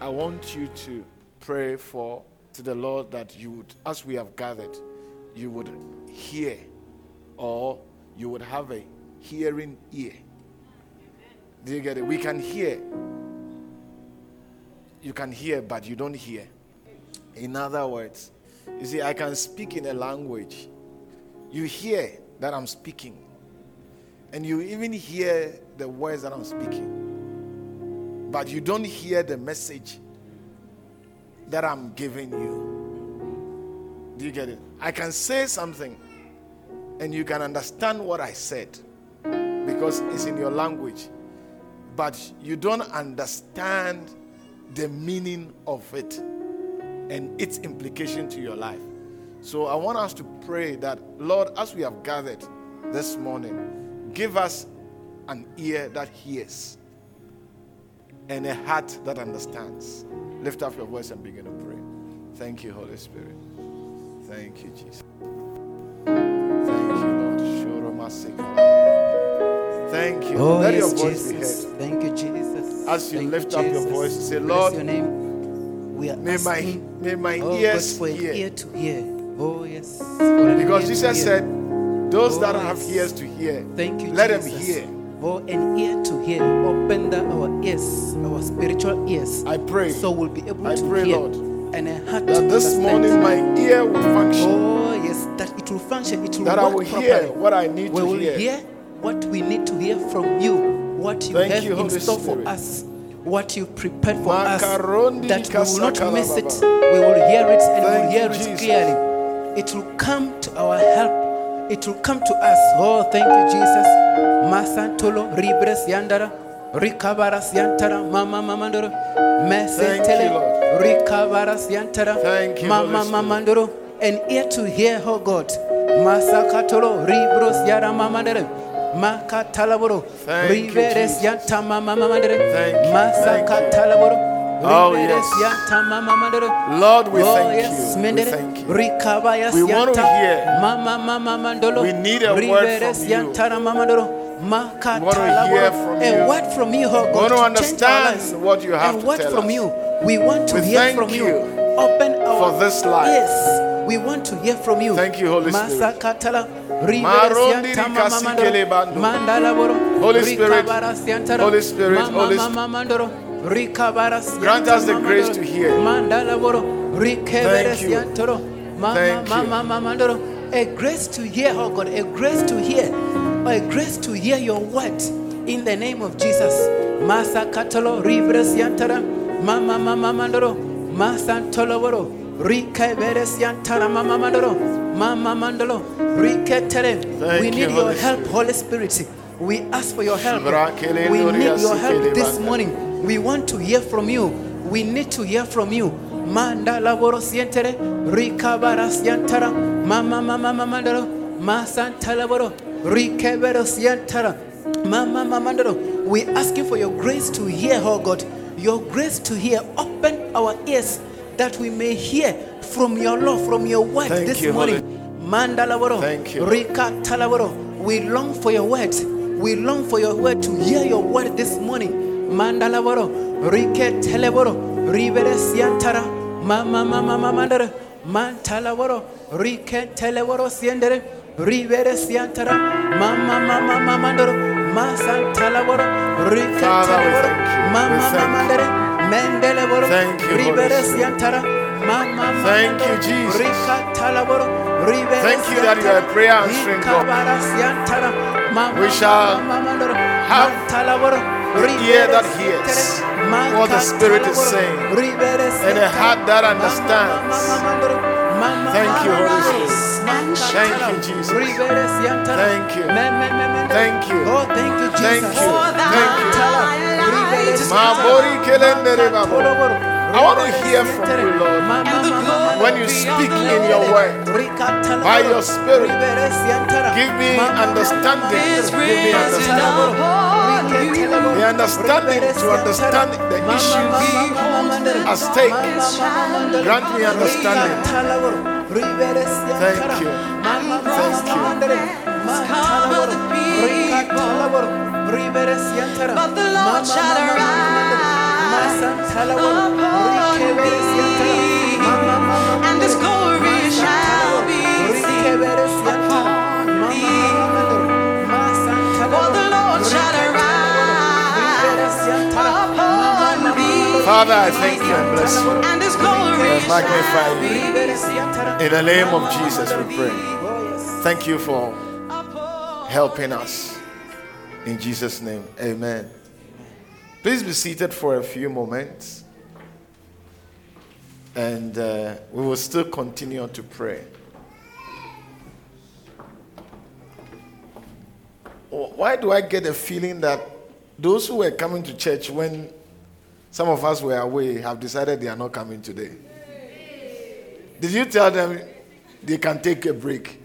I want you to pray for to the Lord that you would, as we have gathered, you would hear or you would have a hearing ear. Do you get it? We can hear. You can hear, but you don't hear. In other words, you see, I can speak in a language. You hear that I'm speaking, and you even hear the words that I'm speaking, but you don't hear the message that I'm giving you. Do you get it? I can say something, and you can understand what I said because it's in your language, but you don't understand the meaning of it and its implication to your life. So I want us to pray that, Lord, as we have gathered this morning, give us an ear that hears and a heart that understands. Lift up your voice and begin to pray. Thank you, Holy Spirit. Thank you, Jesus. Thank you, Lord. Thank you. Oh, Let yes, your voice Jesus. be heard. Thank you, Jesus. As you Thank lift up your voice, say, Bless Lord, your name. We are May my, may my oh, ears God, hear. ear to hear. Oh, yes. Because Jesus said, Those that Oh, have ears to hear, Thank you, let them hear. Oh, an ear to hear. Open the, our ears, our spiritual ears. I pray So we'll be able I to pray, hear. Lord, and a heart that this morning my ear will function, Oh, yes, that it will function. It will that I will properly. hear what I need we to will hear. hear what we need to hear from you, what you Thank have you, in Holy store Spirit. for us, what you prepared for us, that we will not miss it. We will hear it and we'll hear it Jesus. clearly. It will come to our help. It will come to us. Oh, thank you, Jesus. Masantolo ribres yandara. Rikabaras yantara mama mamandoro. Mesentele rikabaras yantara Thank you, mama mamandoro. An ear to hear, oh God. Masakatolo ribros yara mamandere. Makatalaboro. Riveres Jesus. yanta mama mamandere. Thank thank you. Masakatalaboro. Oh, yes. yanta mama mamandere. Lord, we Oh, thank you. We thank you. We want to hear. Mama mama mandolo. We need a word from you. We want to hear from A you. word from you, oh We God, want to understand what you have A word from us. you. We want to We hear from you. you Open our for this life. Yes, we want to hear from you. Thank you, Holy Spirit. Masakatala, Marondi Riveres yanta mama rikasikele mandoro. bando. Mandala boro. Holy Spirit, Holy Spirit, Holy. Rikabaras Grant us the grace to hear. Mandala boro. Rikeberes Thank you. Thank you. mandoro. A grace to hear, oh God, a grace to hear. A grace to hear your word in the name of Jesus. Masa katolo rivres yantara. Mama mama mandoro. Masantolo boro. Rike veres yantara mama mandoro. Mama mandolo. Rike tere. We need your help, Holy Spirit. We ask for your help. We need your help this morning. We want to hear from you. We need to hear from you. Manda laboro sientere, rika baras yantara, mama mama mama mandaro, masanta laboro, rike veros yantara, mama mama mandaro. We asking for your grace to hear, oh God, your grace to hear. Open our ears that we may hear from your law, from your word Thank this you, morning. Manda laboro, rika talaboro. We long for your word. We long for your word to hear your word this morning. Mandalaboro, Rike Teleboro, Riveres Yantara, Mama Mama Mamandere, Mantalaboro, Rike Teleboro Siendere, Riveres Yantara, Mama Mama Masan Talaboro, Rike Father, we Teleboro, thank you. Mama thank you. Mamandere, Mendeleboro, Thank you, Holy Riveres Spirit. Yantara, Mama Thank you, Jesus. Thank you that you are a prayer answering God. Mama We shall have the ear that hears what the Spirit is saying and a heart that understands. Thank you, Holy Spirit. Thank you, Jesus. Thank you. Thank you. Oh, thank you, Thank Jesus. you. Thank you. Riveres Mabori kelendere babo. I want to hear from you, Lord. When you speak in your word, by your spirit, give me understanding. Give me understanding. The understanding to understand the issues at stake. Grant me understanding. Thank you. Thank you. But the Lord shall arise Father, I thank you and bless you. And magnify you. In the name of Jesus, we pray. Thank you for helping us. In Jesus' name, amen. Please be seated for a few moments. And uh, we will still continue to pray. Why do I get a feeling that those who were coming to church when some of us were away have decided they are not coming today? Did you tell them they can take a break?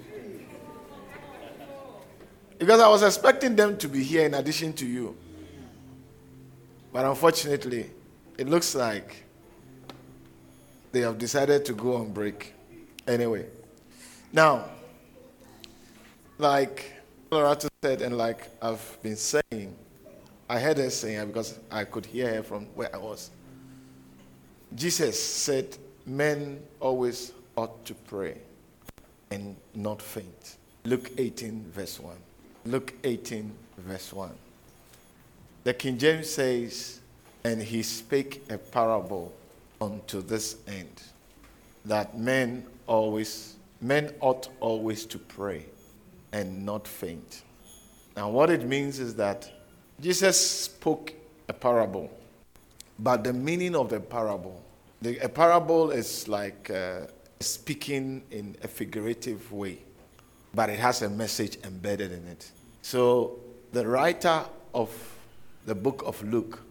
Because I was expecting them to be here in addition to you. But unfortunately, it looks like they have decided to go on break. Anyway, now, like Loretta said, and like I've been saying, I heard her saying because I could hear her from where I was. Jesus said, Men always ought to pray and not faint. Luke 18, verse 1. Luke 18, verse 1. The King James says, And he spake a parable unto this end, that men always, men ought always to pray and not faint. Now, what it means is that Jesus spoke a parable, but the meaning of the parable, the, a parable is like uh, speaking in a figurative way, but it has a message embedded in it. So, the writer of the book of Luke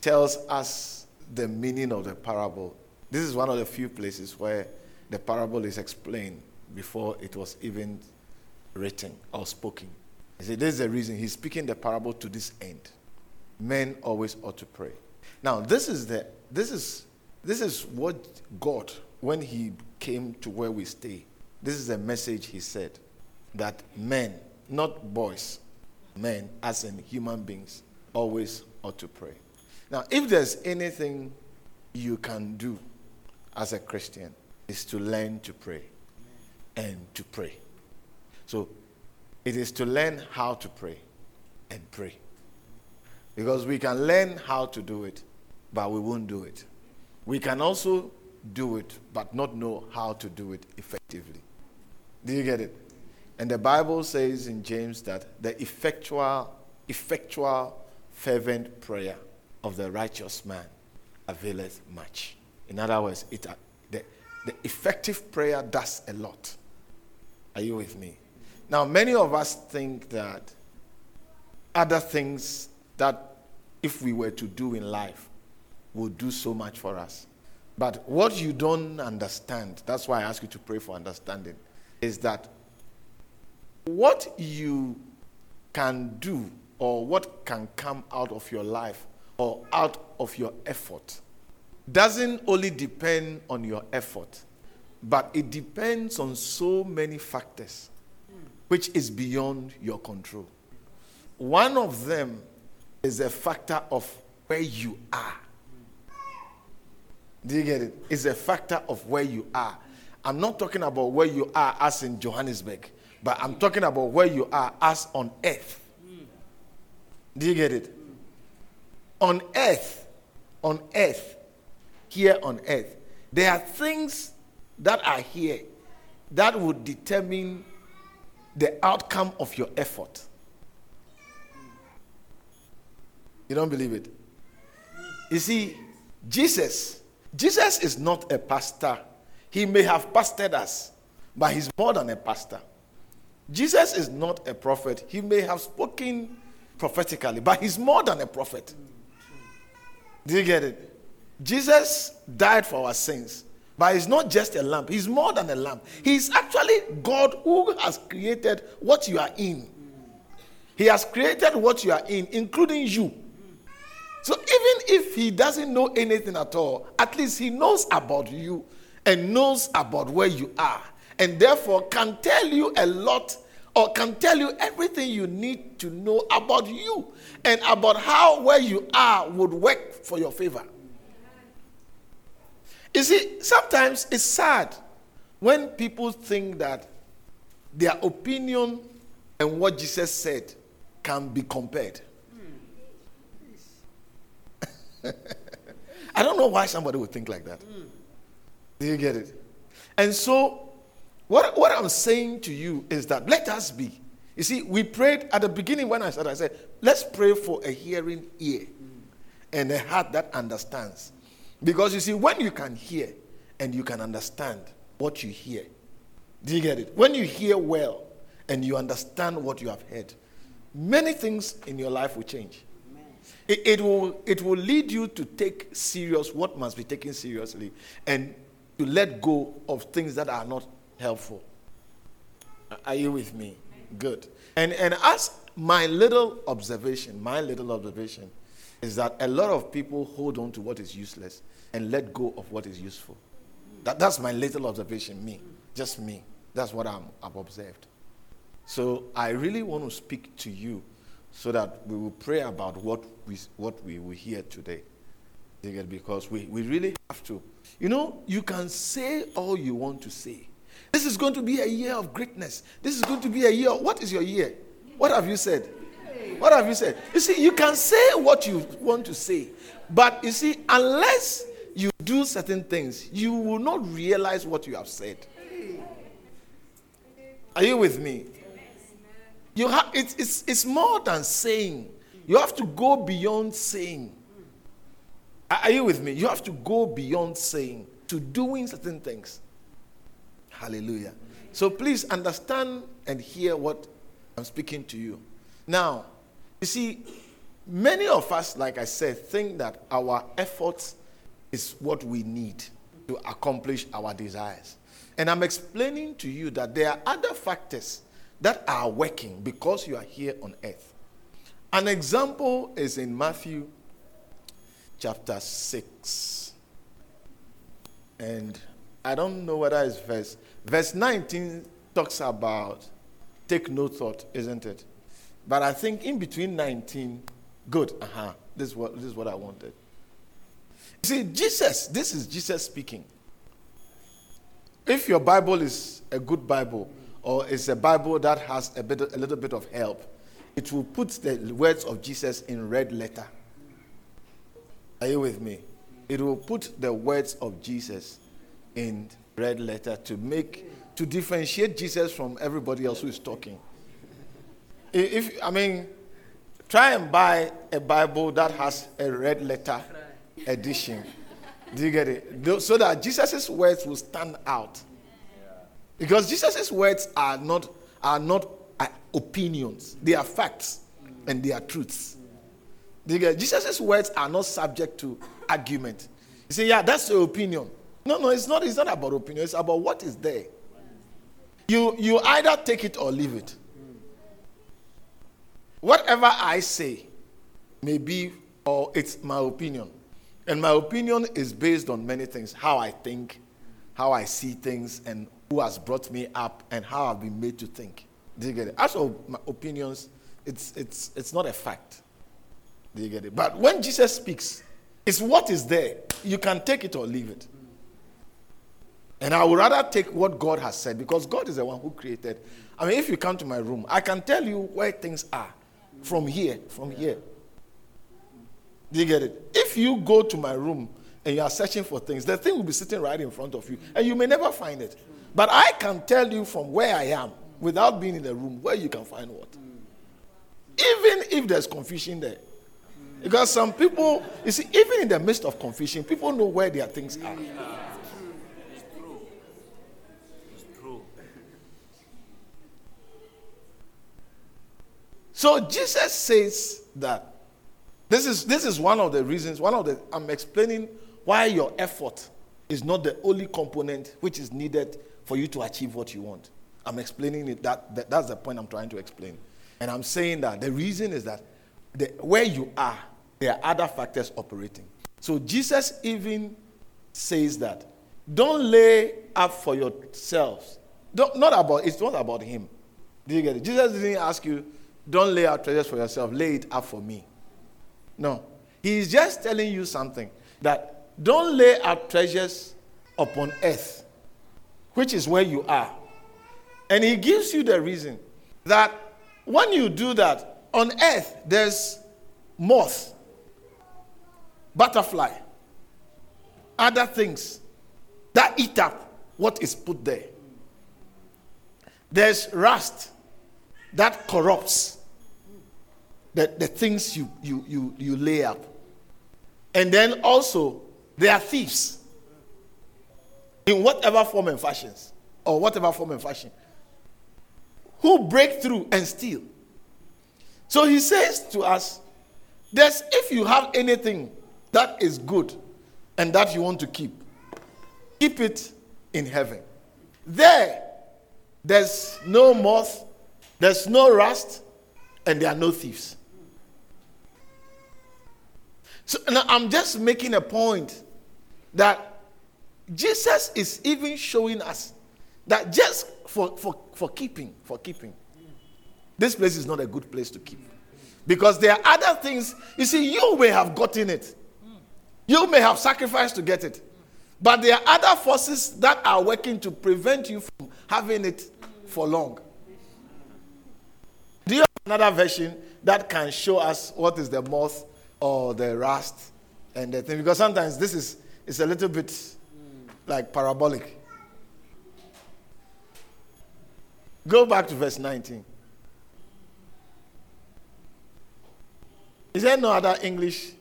tells us the meaning of the parable. This is one of the few places where the parable is explained before it was even written or spoken. He said, This is the reason he's speaking the parable to this end. Men always ought to pray. Now, this is the this is this is what God, when He came to where we stay, this is the message He said that men, not boys, men, as in human beings, always ought to pray. Now, if there's anything you can do as a Christian, is to learn to pray and to pray. So, it is to learn how to pray and pray. Because we can learn how to do it, but we won't do it. We can also do it, but not know how to do it effectively. Do you get it? And the Bible says in James that the effectual, effectual fervent prayer of the righteous man availeth much. In other words, it, uh, the, the effective prayer does a lot. Are you with me? Now, many of us think that other things that if we were to do in life would do so much for us. But what you don't understand, that's why I ask you to pray for understanding, is that what you can do or what can come out of your life or out of your effort doesn't only depend on your effort, but it depends on so many factors which is beyond your control. One of them is a factor of where you are. Do you get it? It's a factor of where you are. I'm not talking about where you are as in Johannesburg, but I'm talking about where you are as on earth. Do you get it? On earth, on earth, here on earth, there are things that are here that would determine the outcome of your effort. You don't believe it? You see, Jesus, Jesus is not a pastor. He may have pastored us, but he's more than a pastor. Jesus is not a prophet. He may have spoken prophetically, but he's more than a prophet. Do you get it? Jesus died for our sins. But he's not just a lamb, he's more than a lamb. He's actually God who has created what you are in. He has created what you are in, including you. So even if he doesn't know anything at all, at least he knows about you and knows about where you are, and therefore can tell you a lot or can tell you everything you need to know about you and about how where you are would work for your favor. You see, sometimes it's sad when people think that their opinion and what Jesus said can be compared. I don't know why somebody would think like that. Do you get it? And so, what, what I'm saying to you is that let us be. You see, we prayed at the beginning when I said, I said, let's pray for a hearing ear and a heart that understands. Because you see, when you can hear and you can understand what you hear, do you get it? When you hear well and you understand what you have heard, many things in your life will change. It, it, will, it will lead you to take serious what must be taken seriously and to let go of things that are not helpful. Are you with me? Good. And, and as my little observation, my little observation is that a lot of people hold on to what is useless and let go of what is useful. That, that's my little observation, me, just me. That's what I'm, I've observed. So I really want to speak to you so that we will pray about what we, what we will hear today. Because we, we really have to. You know, you can say all you want to say. This is going to be a year of greatness. This is going to be a year. What is your year? What have you said? What have you said? You see, you can say what you want to say, but you see, unless you do certain things, you will not realize what you have said. Are you with me? You have it's, it's, it's more than saying. You have to go beyond saying. Are you with me? You have to go beyond saying to doing certain things. Hallelujah. So please understand and hear what I'm speaking to you. Now, you see, many of us, like I said, think that our efforts is what we need to accomplish our desires. And I'm explaining to you that there are other factors that are working because you are here on earth. An example is in Matthew chapter 6. And I don't know whether it's verse verse 19 talks about take no thought, isn't it? But I think in between 19, good, uh-huh. This is what this is what I wanted. See, Jesus, this is Jesus speaking. If your Bible is a good Bible or it's a Bible that has a, bit, a little bit of help, it will put the words of Jesus in red letter. Are you with me? It will put the words of Jesus in red letter to make to differentiate Jesus from everybody else who is talking. If I mean, try and buy a Bible that has a red letter edition. Do you get it? So that Jesus' words will stand out. Because Jesus' words are not, are not opinions, they are facts and they are truths. Do you get it? Jesus' words are not subject to argument. You say, yeah, that's your opinion. No, no, it's not, it's not about opinion, it's about what is there. You, you either take it or leave it. Whatever I say may be, or it's my opinion. And my opinion is based on many things how I think, how I see things, and who has brought me up, and how I've been made to think. Do you get it? As for my opinions, it's, it's, it's not a fact. Do you get it? But when Jesus speaks, it's what is there. You can take it or leave it. And I would rather take what God has said because God is the one who created. I mean, if you come to my room, I can tell you where things are from here, from here. Do you get it? If you go to my room and you are searching for things, the thing will be sitting right in front of you, and you may never find it. But I can tell you from where I am, without being in the room, where you can find what. Even if there's confusion there. Because some people, you see, even in the midst of confusion, people know where their things are. So Jesus says that This is this is one of the reasons, one of the I'm explaining why your effort is not the only component which is needed for you to achieve what you want. I'm explaining it that, that that's the point I'm trying to explain. And I'm saying that the reason is that the, where you are, there are other factors operating. So Jesus even says that don't lay up for yourselves. Don't, not about it's not about him. Do you get it? Jesus didn't ask you, don't lay out treasures for yourself, lay it up for me. No. He's just telling you something that don't lay up treasures upon earth, which is where you are. And he gives you the reason that when you do that, on earth there's moth, butterfly, other things that eat up what is put there. There's rust that corrupts the, the things you, you, you, you lay up. And then also, there are thieves in whatever form and fashions, or whatever form and fashion, who break through and steal. So he says to us, there's if you have anything that is good and that you want to keep, keep it in heaven. There, there's no moth, there's no rust, and there are no thieves. So I'm just making a point that Jesus is even showing us that just for, for, for keeping, for keeping, this place is not a good place to keep. Because there are other things, you see, you may have gotten it, you may have sacrificed to get it, but there are other forces that are working to prevent you from having it for long. Another version that can show us what is the moth or the rust and the thing? Because sometimes this is it's a little bit like parabolic. Go back to verse 19. Is there no other English?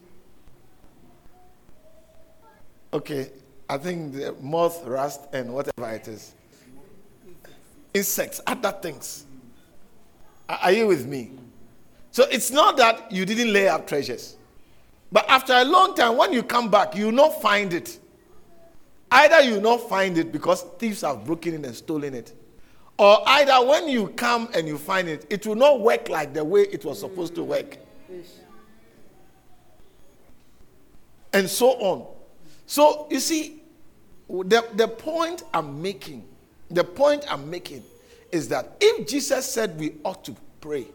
Okay, I think the moth, rust, and whatever it is. Insects, other things. Are you with me? So it's not that you didn't lay up treasures. But after a long time, when you come back, you will not find it. Either you will not find it because thieves have broken in and stolen it. Or either when you come and you find it, it will not work like the way it was supposed to work. And so on. So you see, the, the point I'm making, the point I'm making is that if Jesus said we ought to pray,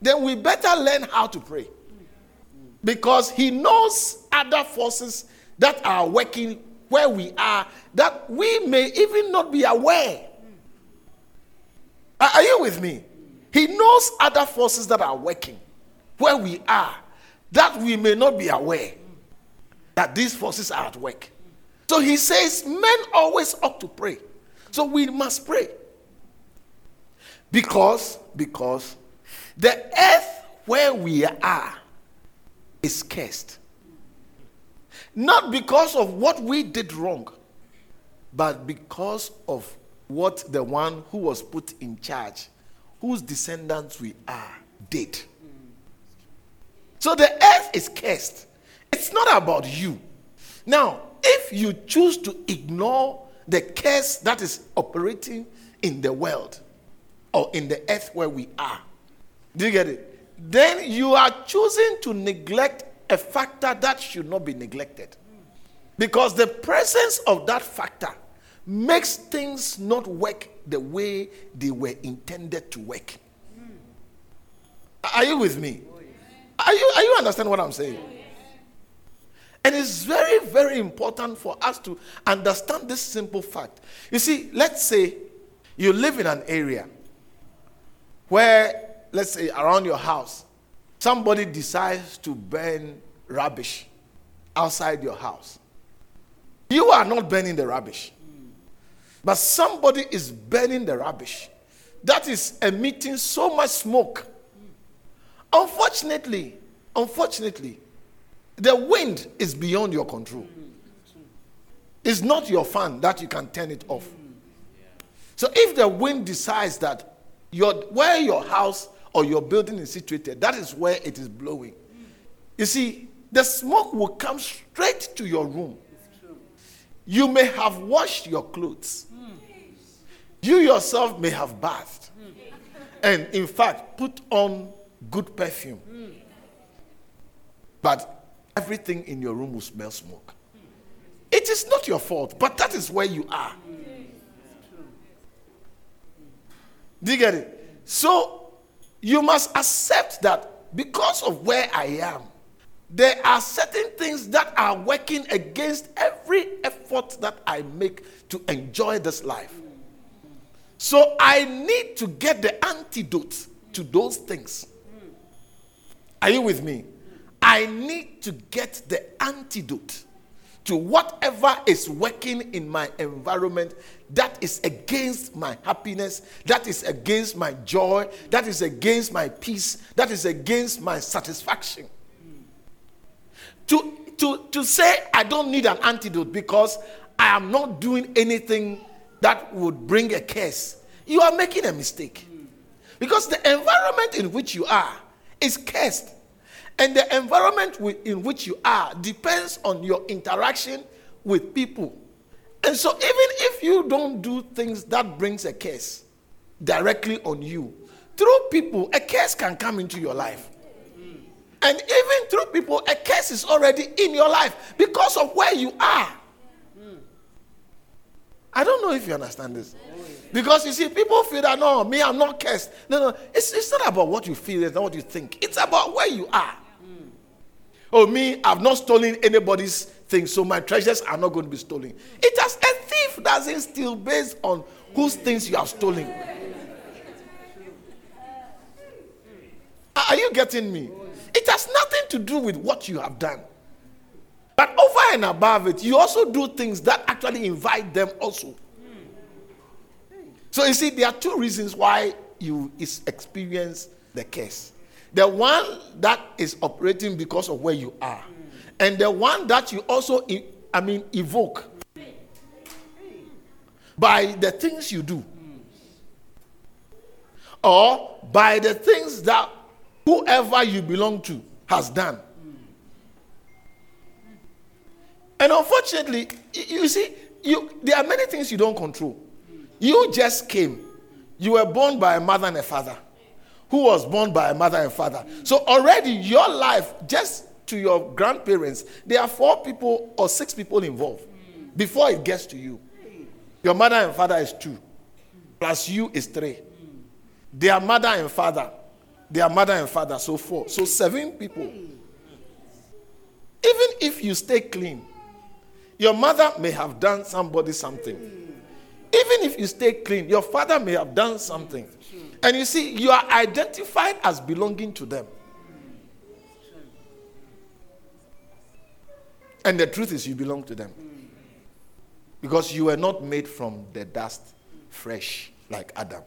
then we better learn how to pray. Because he knows other forces that are working where we are that we may even not be aware. Are you with me? He knows other forces that are working where we are that we may not be aware that these forces are at work. So he says, men always ought to pray. So we must pray. Because, because the earth where we are is cursed. Not because of what we did wrong, but because of what the one who was put in charge, whose descendants we are, did. So the earth is cursed. It's not about you. Now, if you choose to ignore the curse that is operating in the world or in the earth where we are, do you get it? Then you are choosing to neglect a factor that should not be neglected. Because the presence of that factor makes things not work the way they were intended to work. Are you with me? Are you, are you understand what I'm saying? And it's very, very important for us to understand this simple fact. You see, let's say you live in an area where, let's say, around your house, somebody decides to burn rubbish outside your house. You are not burning the rubbish, but somebody is burning the rubbish. That is emitting so much smoke. Unfortunately, unfortunately, the wind is beyond your control. It's not your fan that you can turn it off. So if the wind decides that your, where your house or your building is situated, that is where it is blowing. You see, the smoke will come straight to your room. You may have washed your clothes. You yourself may have bathed. And in fact, put on good perfume. But everything in your room will smell smoke. It is not your fault, but that is where you are. Do you get it? So you must accept that because of where I am, there are certain things that are working against every effort that I make to enjoy this life. So I need to get the antidote to those things. Are you with me? I need to get the antidote to whatever is working in my environment that is against my happiness, that is against my joy, that is against my peace, that is against my satisfaction. To, to, to say I don't need an antidote because I am not doing anything that would bring a curse, you are making a mistake. Because the environment in which you are is cursed. And the environment in which you are depends on your interaction with people. And so even if you don't do things that brings a curse directly on you, through people, a curse can come into your life. And even through people, a curse is already in your life because of where you are. I don't know if you understand this. Because you see, people feel that no, me, I'm not cursed. No, no, it's, it's not about what you feel, it's not what you think. It's about where you are. Oh, me, I've not stolen anybody's things, so my treasures are not going to be stolen. It has a thief doesn't steal based on whose things you have stolen. Are you getting me? It has nothing to do with what you have done. But over and above it, you also do things that actually invite them also. So you see, there are two reasons why you experience the curse. The one that is operating because of where you are, and the one that you also, I mean, evoke by the things you do, or by the things that whoever you belong to has done. And unfortunately, you see, you, there are many things you don't control. You just came. You were born by a mother and a father who was born by a mother and father. So already your life, just to your grandparents, there are four people or six people involved before it gets to you. Your mother and father is two, plus you is three. Their mother and father, their mother and father, so four. So seven people. Even if you stay clean, your mother may have done somebody something. Even if you stay clean, your father may have done something. And you see, you are identified as belonging to them. And the truth is, you belong to them. Because you were not made from the dust fresh like Adam.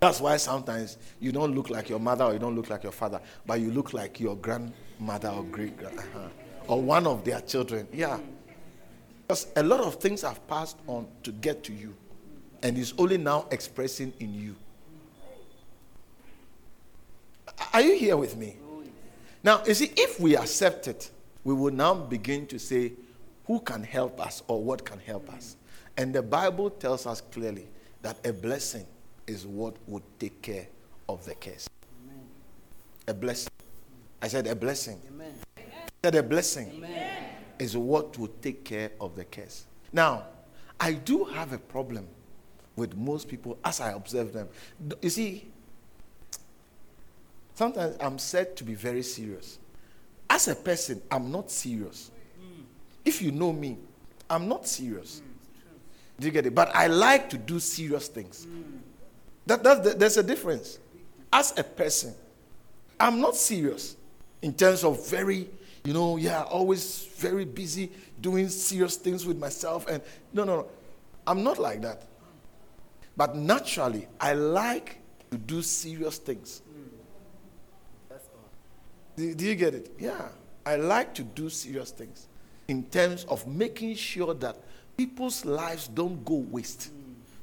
That's why sometimes you don't look like your mother or you don't look like your father, but you look like your grandmother or great grandmother uh-huh, or one of their children. Yeah. Because a lot of things have passed on to get to you and is only now expressing in you. Are you here with me? Now, you see, if we accept it, we will now begin to say, who can help us or what can help us? And the Bible tells us clearly that a blessing is what would take care of the curse. A blessing. I said a blessing. Amen. I said a blessing Amen. is what would take care of the curse. Now, I do have a problem with most people as I observe them. You see, sometimes I'm said to be very serious. As a person, I'm not serious. Mm. If you know me, I'm not serious. Mm, Do you get it? But I like to do serious things. Mm. That, that's the, there's a difference. As a person, I'm not serious in terms of very, you know, yeah, always very busy doing serious things with myself. And no, no, no. I'm not like that. But naturally, I like to do serious things. Do, do, you get it? Yeah. I like to do serious things in terms of making sure that people's lives don't go waste.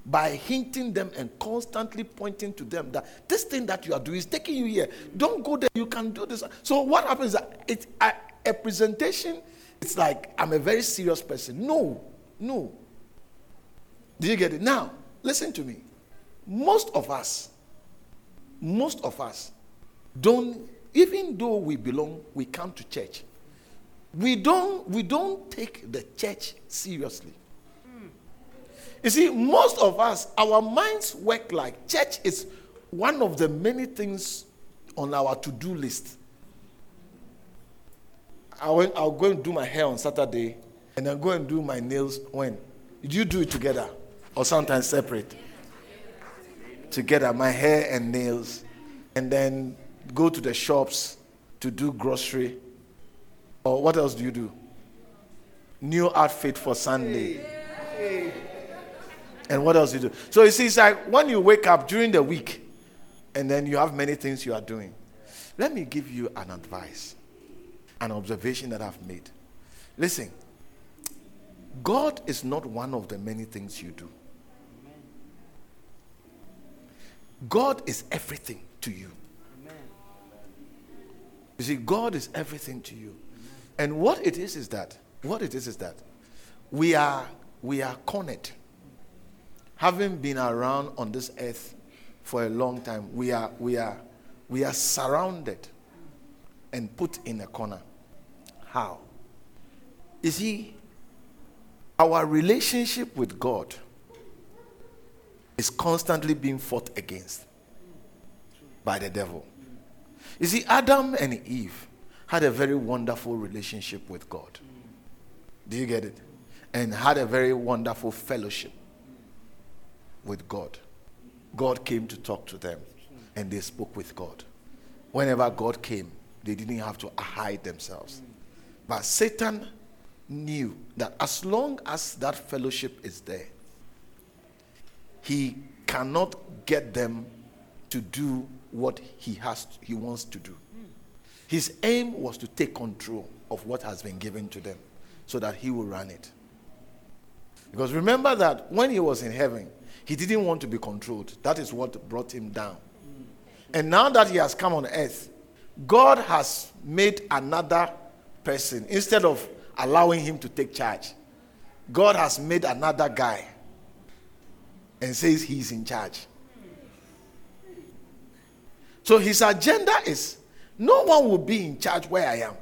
by hinting them and constantly pointing to them that this thing that you are doing is taking you here. Don't go there. You can do this. So what happens? Is it a, a presentation. It's like I'm a very serious person. No, no. Do you get it? Now, listen to me. Most of us, most of us don't, even though we belong, we come to church. We don't, we don't take the church seriously. You see, most of us, our minds work like church is one of the many things on our to do list. I went, I'll go and do my hair on Saturday and then go and do my nails when? Did you do it together or sometimes separate? Together, my hair and nails, and then go to the shops to do grocery. Or what else do you do? New outfit for Sunday. And what else do you do? So you see, it's like when you wake up during the week and then you have many things you are doing. Let me give you an advice, an observation that I've made. Listen, God is not one of the many things you do. God is everything to you. You see, God is everything to you. And what it is is that, what it is is that we are we are cornered having been around on this earth for a long time, we are, we are, we are surrounded and put in a corner. How? You see, our relationship with God is constantly being fought against by the devil. You see, Adam and Eve had a very wonderful relationship with God. Do you get it? And had a very wonderful fellowship with God. God came to talk to them and they spoke with God. Whenever God came, they didn't have to hide themselves. But Satan knew that as long as that fellowship is there, he cannot get them to do what he has he wants to do. His aim was to take control of what has been given to them so that he will run it. Because remember that when he was in heaven, he didn't want to be controlled. That is what brought him down. And now that he has come on earth, God has made another person instead of allowing him to take charge. God has made another guy and says he's in charge. So his agenda is no one will be in charge where I am.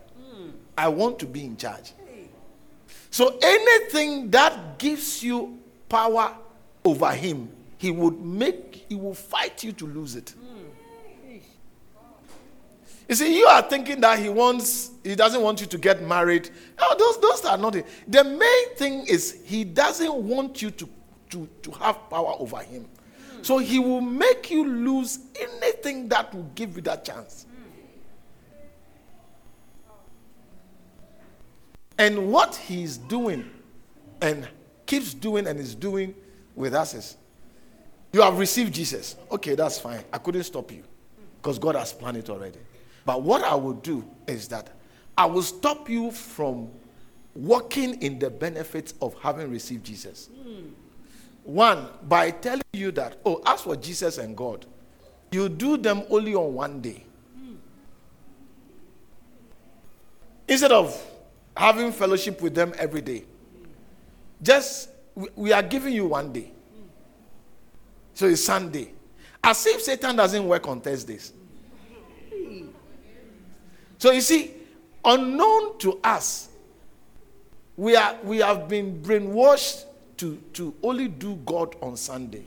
I want to be in charge. So anything that gives you power over him, he would make, he will fight you to lose it. You see, you are thinking that he wants, he doesn't want you to get married. No, those, those are not it. The main thing is he doesn't want you to, to, to have power over him. So he will make you lose anything that will give you that chance. And what he's doing and keeps doing and is doing with us is you have received Jesus. Okay, that's fine. I couldn't stop you because God has planned it already. But what I will do is that I will stop you from walking in the benefits of having received Jesus. Mm. One, by telling you that, oh, as for Jesus and God, you do them only on one day. Instead of having fellowship with them every day. Just we are giving you one day. So it's Sunday. As if Satan doesn't work on Thursdays. So you see, unknown to us, we, are, we have been brainwashed to, to only do God on Sunday.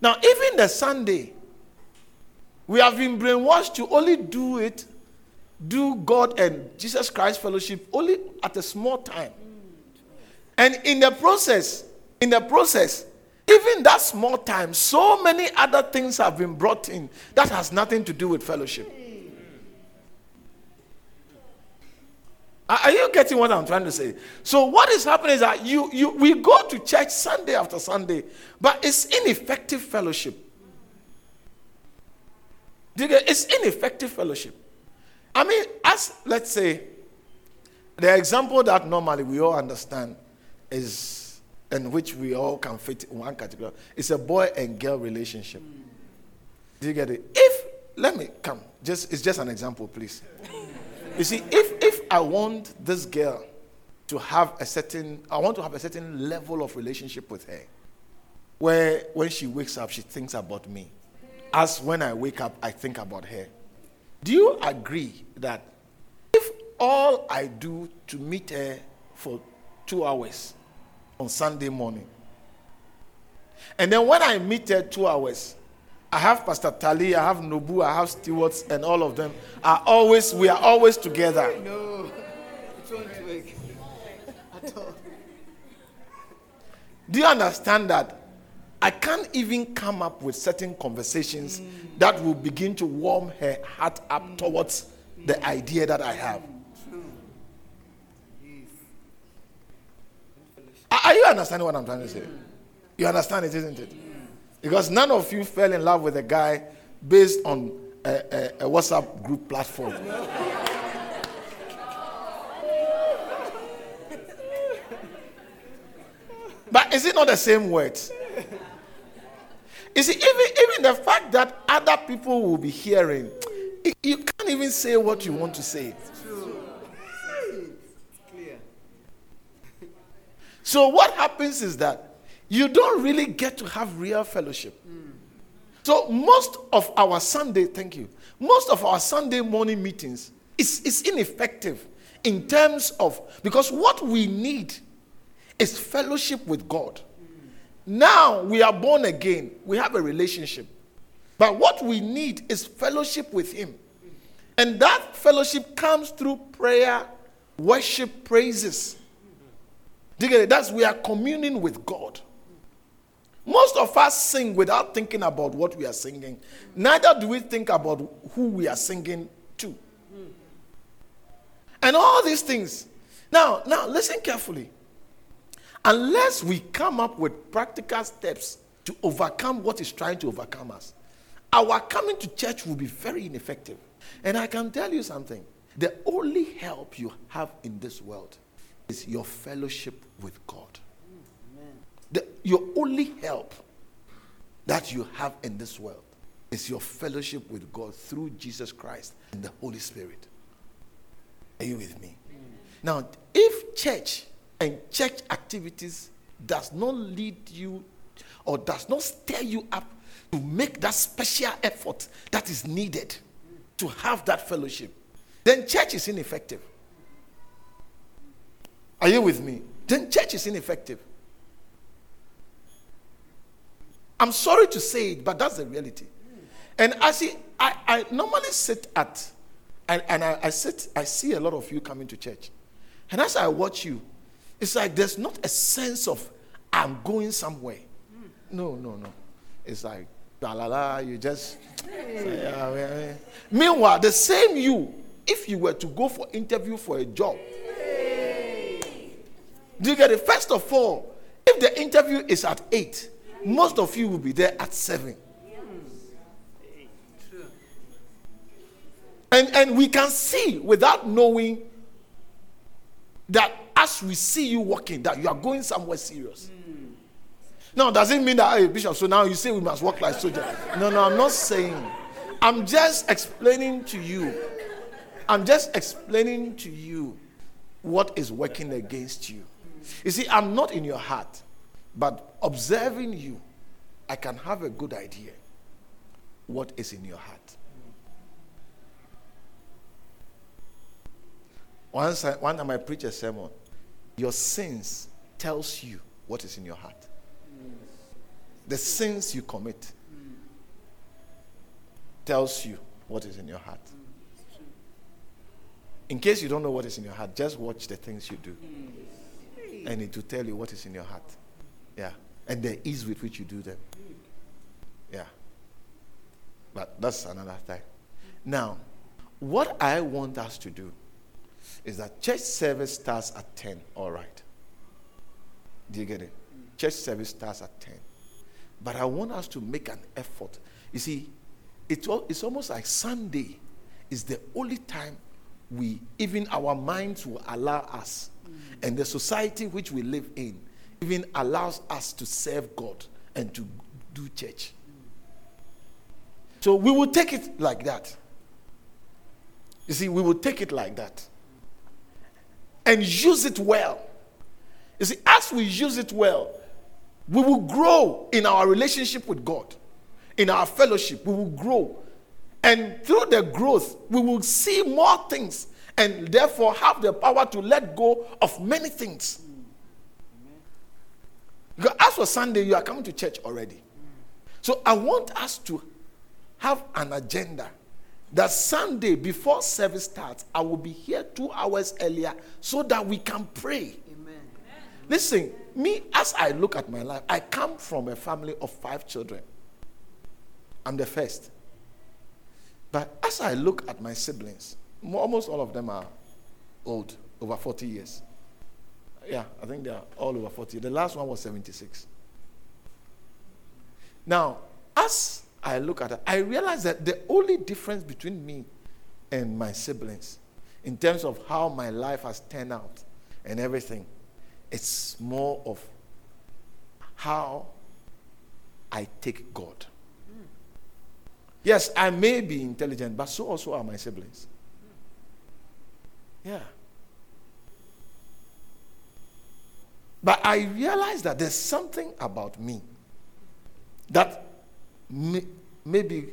Now, even the Sunday, we have been brainwashed to only do it, do God and Jesus Christ fellowship only at a small time. And in the process, in the process, even that small time, so many other things have been brought in that has nothing to do with fellowship. Are you getting what I'm trying to say? So what is happening is that you, you we go to church Sunday after Sunday, but it's ineffective fellowship. It's ineffective fellowship. I mean, as let's say, the example that normally we all understand is and which we all can fit in one category. It's a boy and girl relationship. Do you get it? If let me come, just it's just an example, please. You see, if I want this girl to have a certain, I want to have a certain level of relationship with her, where when she wakes up, she thinks about me, as when I wake up, I think about her. Do you agree that if all I do to meet her for two hours on Sunday morning, and then when I meet her two hours, I have Pastor Tali, I have Nobu, I have stewards, and all of them are always, we are always together. No, it won't work at all. Do you understand that? I can't even come up with certain conversations mm. that will begin to warm her heart up mm. towards the idea that I have. Are you understanding what I'm trying to say? You understand it, isn't it? Because none of you fell in love with a guy based on a, a, a WhatsApp group platform. but is it not the same words? You see, even, even the fact that other people will be hearing, you can't even say what you want to say. So, what happens is that you don't really get to have real fellowship. Mm. So most of our Sunday, thank you, most of our Sunday morning meetings is, is ineffective in terms of, because what we need is fellowship with God. Mm. Now we are born again, we have a relationship. But what we need is fellowship with Him. And that fellowship comes through prayer, worship, praises. That's we are communing with God. Most of us sing without thinking about what we are singing. Neither do we think about who we are singing to. And all these things. Now, now listen carefully. Unless we come up with practical steps to overcome what is trying to overcome us, our coming to church will be very ineffective. And I can tell you something. The only help you have in this world is your fellowship with God. The, your only help that you have in this world is your fellowship with God through Jesus Christ and the Holy Spirit. Are you with me? Mm. Now, if church and church activities does not lead you or does not stir you up to make that special effort that is needed to have that fellowship, then church is ineffective. Are you with me? Then church is ineffective. I'm sorry to say it, but that's the reality. And I see, I, I normally sit at, and, and I, I sit, I see a lot of you coming to church. And as I watch you, it's like there's not a sense of I'm going somewhere. No, no, no. It's like, la la la, you just. Yeah, yeah, eh. yeah. Meanwhile, the same you, if you were to go for interview for a job, do you get it? First of all, if the interview is at 8, most of you will be there at 7. And, and we can see without knowing that as we see you walking, that you are going somewhere serious. Now, does it mean that, hey, Bishop, so now you say we must walk like soldiers? No, no, I'm not saying. I'm just explaining to you. I'm just explaining to you what is working against you. You see, I'm not in your heart. But observing you, I can have a good idea what is in your heart. Once I, one time I preach a sermon, your sins tells you what is in your heart. The sins you commit tells you what is in your heart. In case you don't know what is in your heart, just watch the things you do. And it will tell you what is in your heart. Yeah. And the ease with which you do them. Yeah. But that's another thing. Now, what I want us to do is that church service starts at 10, all right. Do you get it? Church service starts at 10. But I want us to make an effort. You see, it's, it's almost like Sunday is the only time we, even our minds will allow us, mm. and the society which we live in, even allows us to serve God and to do church. So we will take it like that. You see, we will take it like that and use it well. You see, as we use it well, we will grow in our relationship with God, in our fellowship. We will grow. And through the growth, we will see more things and therefore have the power to let go of many things. Because as for Sunday, you are coming to church already. So I want us to have an agenda that Sunday before service starts, I will be here two hours earlier so that we can pray. Amen. Listen, me, as I look at my life, I come from a family of five children. I'm the first. But as I look at my siblings, almost all of them are old, over 40 years. Yeah, I think they are all over 40. The last one was 76. Now, as I look at it, I realize that the only difference between me and my siblings, in terms of how my life has turned out and everything, it's more of how I take God. Yes, I may be intelligent, but so also are my siblings. Yeah. But I realize that there's something about me that may, maybe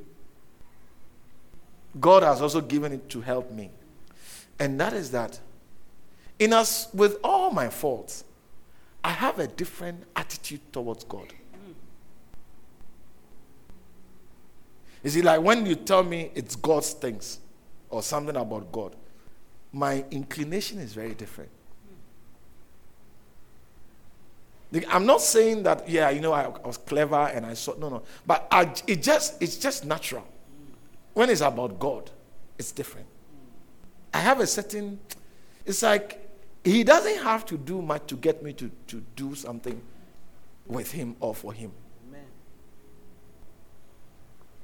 God has also given it to help me. And that is that in us, with all my faults, I have a different attitude towards God. You see, like when you tell me it's God's things or something about God, my inclination is very different. I'm not saying that, yeah, you know, I, I was clever and I saw, no, no. But I, it just, it's just natural. When it's about God, it's different. I have a certain, it's like, he doesn't have to do much to get me to, to do something with him or for him.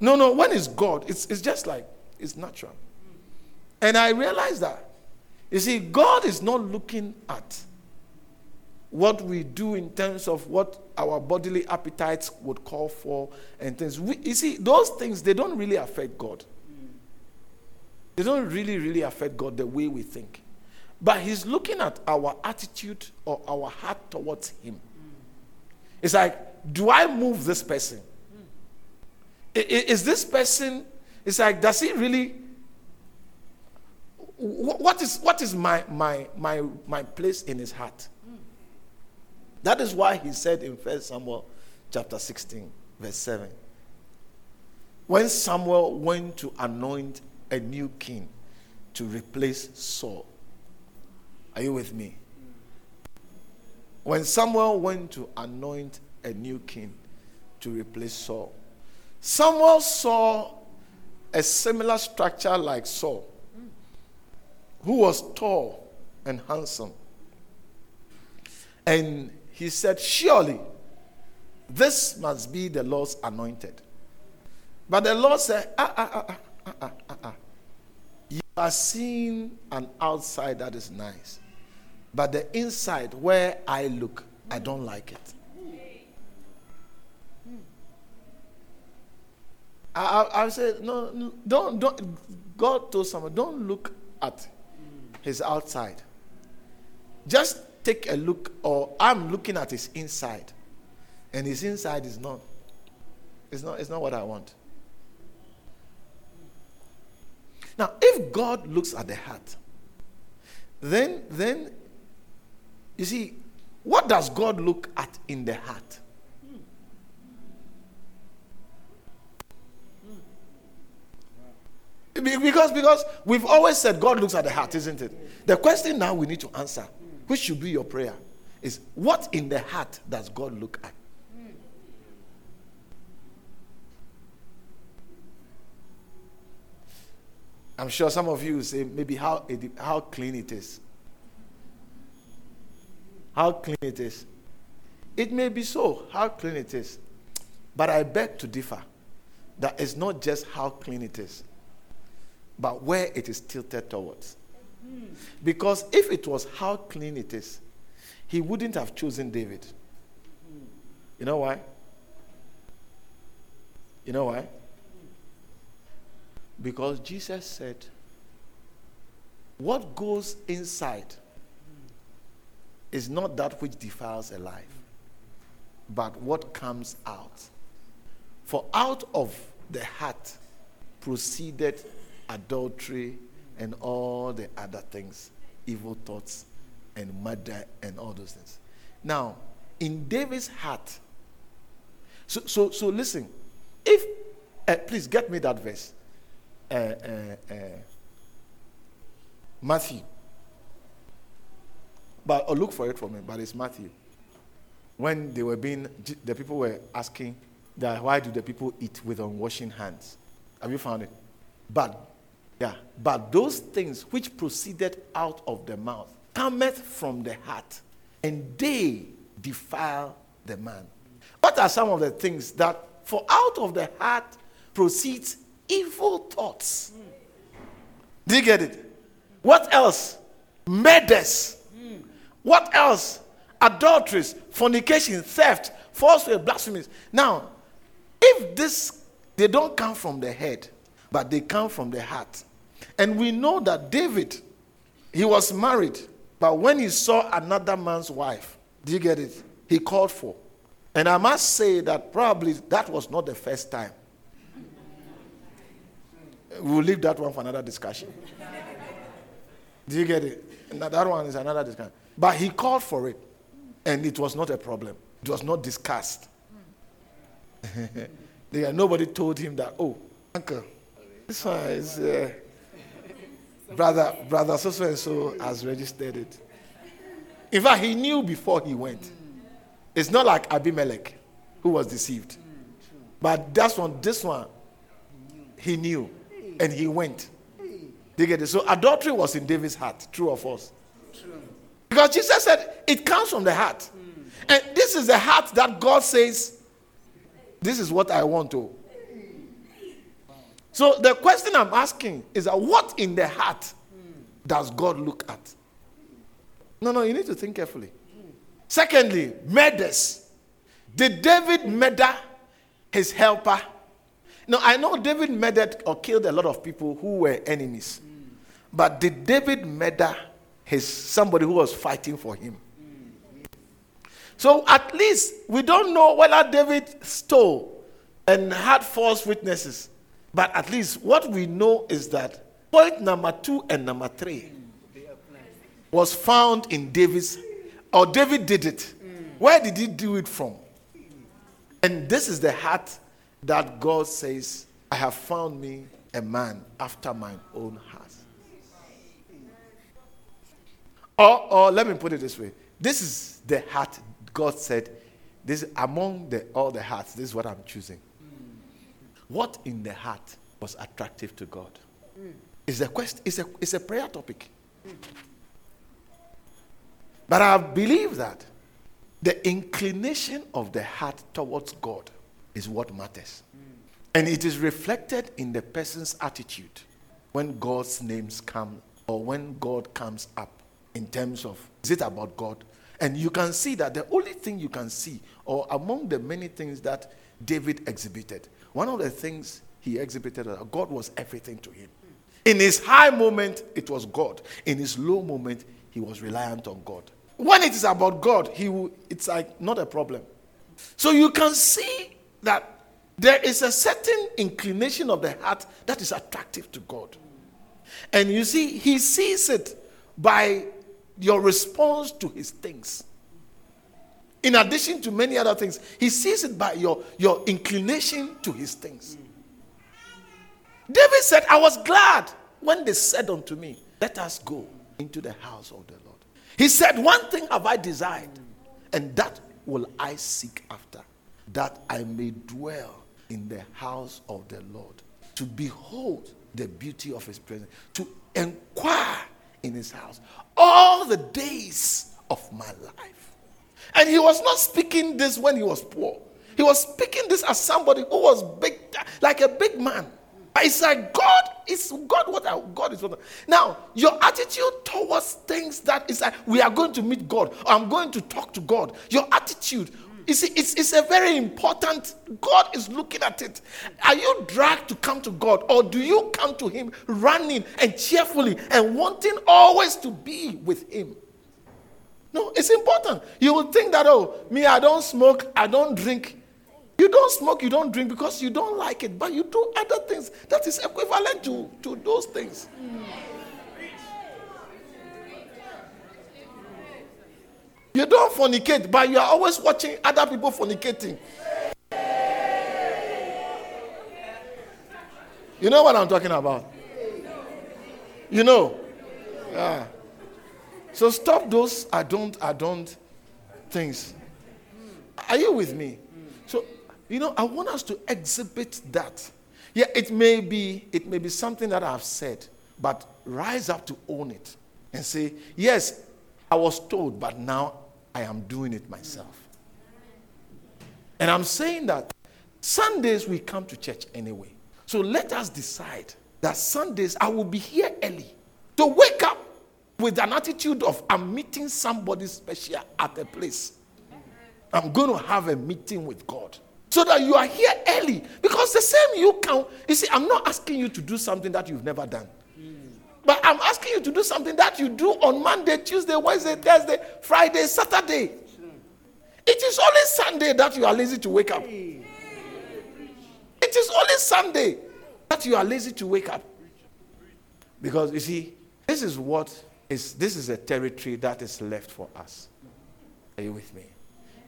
No, no, when it's God, it's, it's just like, it's natural. And I realize that. You see, God is not looking at what we do in terms of what our bodily appetites would call for and things. We, you see, those things, they don't really affect God. They don't really, really affect God the way we think. But He's looking at our attitude or our heart towards Him. It's like, do I move this person? Is this person, it's like, does he really what is what is my my my my place in his heart that is why he said in First Samuel chapter 16, verse 7. When Samuel went to anoint a new king to replace Saul. Are you with me? When Samuel went to anoint a new king to replace Saul, Samuel saw a similar structure like Saul, who was tall and handsome. And he said, Surely this must be the Lord's anointed. But the Lord said, ah, ah, ah, ah, ah, ah, ah. You are seeing an outside that is nice. But the inside, where I look, I don't like it. I, I, I said, no, don't, don't. God told someone, don't look at his outside. Just take a look, or I'm looking at his inside, and his inside is not. It's not. It's not what I want. Now, if God looks at the heart, then then you see, what does God look at in the heart? Because because we've always said God looks at the heart, isn't it? The question now we need to answer which should be your prayer, is what in the heart does God look at? I'm sure some of you say maybe how, it, how clean it is. How clean it is. It may be so, how clean it is. But I beg to differ that it's not just how clean it is, but where it is tilted towards. Because if it was how clean it is, he wouldn't have chosen David. You know why? You know why? Because Jesus said, What goes inside is not that which defiles a life, but what comes out. For out of the heart proceeded adultery and all the other things, evil thoughts and murder and all those things. Now, in David's heart, so so so listen, if uh, please get me that verse, uh, uh, uh Matthew. But oh, look for it for me. But it's Matthew. When they were being, the people were asking that why do the people eat with unwashing hands? Have you found it? But yeah, but those things which proceeded out of the mouth cometh from the heart, and they defile the man. What are some of the things that for out of the heart proceeds evil thoughts? Do you get it? What else? Murders. What else? Adulteries, fornication, theft, falsehood, blasphemies. Now, if this they don't come from the head, but they come from the heart. And we know that David, he was married, but when he saw another man's wife, do you get it? He called for. And I must say that probably that was not the first time. We'll leave that one for another discussion. Do you get it? That one is another discussion. But he called for it, and it was not a problem. It was not discussed. nobody told him that, oh, uncle, this one is uh, brother, brother so and so has registered it. In fact, he knew before he went. It's not like Abimelech who was deceived. But that's one, this one, he knew. And he went. They get it. So adultery was in David's heart. True or false? True. Because Jesus said it comes from the heart. And this is the heart that God says, This is what I want to. So the question I'm asking is that what in the heart does God look at? No, no, you need to think carefully. Secondly, murders. Did David murder his helper? No, I know David murdered or killed a lot of people who were enemies. But did David murder his somebody who was fighting for him? So at least we don't know whether David stole and had false witnesses. But at least what we know is that point number two and number three was found in David's, or David did it. Where did he do it from? And this is the heart that God says, I have found me a man after mine own heart. Or, or let me put it this way this is the heart God said, this among the, all the hearts, this is what I'm choosing. What in the heart was attractive to God? Mm. It's a question, it's a, it's a prayer topic. Mm. But I believe that the inclination of the heart towards God is what matters. Mm. And it is reflected in the person's attitude when God's names come or when God comes up in terms of is it about God? And you can see that the only thing you can see, or among the many things that David exhibited, one of the things he exhibited that God was everything to him. In his high moment, it was God. In his low moment, he was reliant on God. When it is about God, he will, it's like not a problem. So you can see that there is a certain inclination of the heart that is attractive to God. And you see, he sees it by your response to his things. In addition to many other things, he sees it by your, your inclination to his things. David said, I was glad when they said unto me, Let us go into the house of the Lord. He said, One thing have I desired, and that will I seek after, that I may dwell in the house of the Lord, to behold the beauty of his presence, to inquire in his house all the days of my life. And he was not speaking this when he was poor. He was speaking this as somebody who was big, like a big man. It's like God is God. What God is what. Now your attitude towards things that is like we are going to meet God. I'm going to talk to God. Your attitude You see, it's, it's a very important, God is looking at it. Are you dragged to come to God or do you come to Him running and cheerfully and wanting always to be with Him? No, it's important. You will think that, oh, me, I don't smoke, I don't drink. You don't smoke, you don't drink because you don't like it, but you do other things that is equivalent to, to those things. You don't fornicate, but you are always watching other people fornicating. You know what I'm talking about? You know? Yeah. So stop those I don't, I don't things. Are you with me? So, you know, I want us to exhibit that. Yeah, it may be, it may be something that I've said, but rise up to own it and say, yes, I was told, but now I am doing it myself. And I'm saying that Sundays we come to church anyway. So let us decide that Sundays I will be here early to wake up with an attitude of I'm meeting somebody special at a place. I'm going to have a meeting with God. So that you are here early. Because the same you can. You see, I'm not asking you to do something that you've never done. But I'm asking you to do something that you do on Monday, Tuesday, Wednesday, Thursday, Friday, Saturday. It is only Sunday that you are lazy to wake up. It is only Sunday that you are lazy to wake up. Because you see, this is what is this is a territory that is left for us. Are you with me?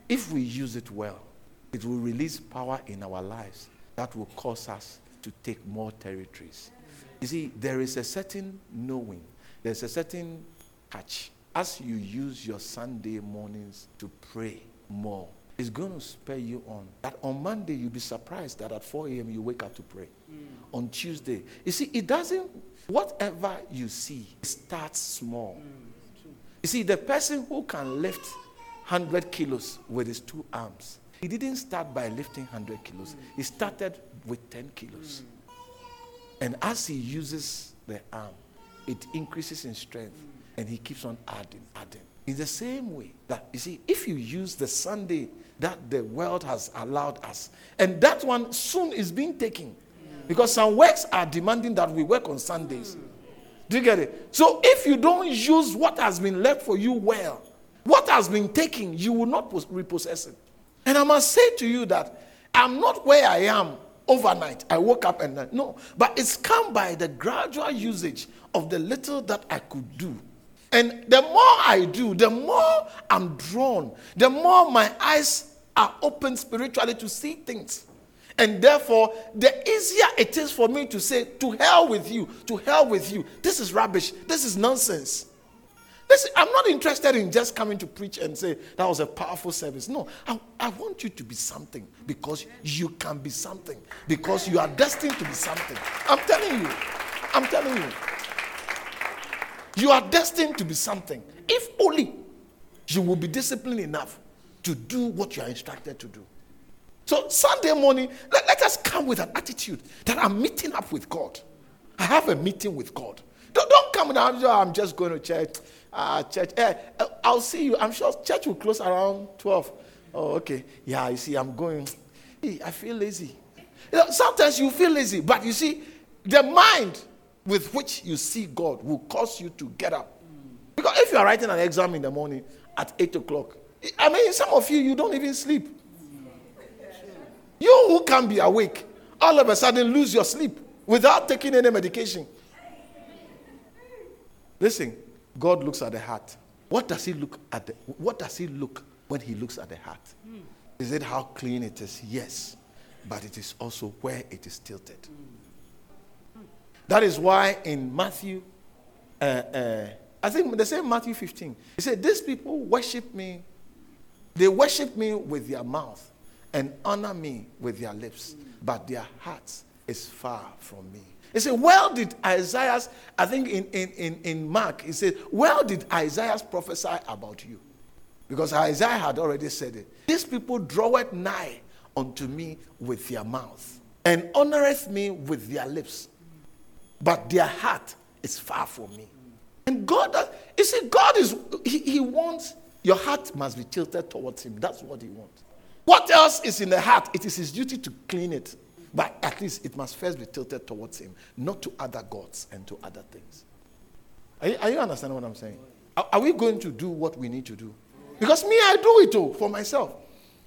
If we use it well, it will release power in our lives that will cause us to take more territories. You see, there is a certain knowing, there's a certain catch. As you use your Sunday mornings to pray more, it's going to spur you on. That on Monday, you'll be surprised that at 4 a.m. you wake up to pray. Mm. On Tuesday, you see, it doesn't, whatever you see, starts small. You see, the person who can lift 100 kilos with his two arms, he didn't start by lifting 100 kilos, he started with 10 kilos. And as he uses the arm, it increases in strength and he keeps on adding, adding. In the same way that, you see, if you use the Sunday that the world has allowed us, and that one soon is being taken because some works are demanding that we work on Sundays. Do you get it? So if you don't use what has been left for you well, what has been taken, you will not repossess it. And I must say to you that I'm not where I am overnight. I woke up and no. But it's come by the gradual usage of the little that I could do. And the more I do, the more I'm drawn, the more my eyes are open spiritually to see things. And therefore, the easier it is for me to say, to hell with you, to hell with you. This is rubbish. This is nonsense. Listen, I'm not interested in just coming to preach and say that was a powerful service. No, I, I want you to be something because you can be something, because you are destined to be something. I'm telling you. I'm telling you. You are destined to be something. If only you will be disciplined enough to do what you are instructed to do. So, Sunday morning, let, let us come with an attitude that I'm meeting up with God. I have a meeting with God. Don't, don't come now, I'm just going to church uh, church. Eh, eh, I'll see you. I'm sure church will close around 12. Oh, okay. Yeah, you see, I'm going. I feel lazy. You know, sometimes you feel lazy, but you see, the mind with which you see God will cause you to get up. Because if you are writing an exam in the morning at 8 o'clock, I mean, some of you, you don't even sleep. You who can be awake, all of a sudden lose your sleep without taking any medication. Listen, God looks at the heart. What does he look at? The, what does he look when he looks at the heart? Mm. Is it how clean it is? Yes. But it is also where it is tilted. Mm. That is why in Matthew, uh, uh, I think the same Matthew 15, he said, These people worship me. They worship me with their mouth and honor me with their lips, but their hearts is far from me. He said, Well did Isaiah, I think in, in, in, in Mark, he said, Well did Isaiah prophesy about you? Because Isaiah had already said it. These people draweth nigh unto me with their mouth, and honoreth me with their lips, but their heart is far from me. And God, does, you see, God is, he, he wants, your heart must be tilted towards Him. That's what He wants. What else is in the heart? It is his duty to clean it. But at least it must first be tilted towards him, not to other gods and to other things. Are you, are you understanding what I'm saying? Are, are, we going to do what we need to do? Because me, I do it too for myself.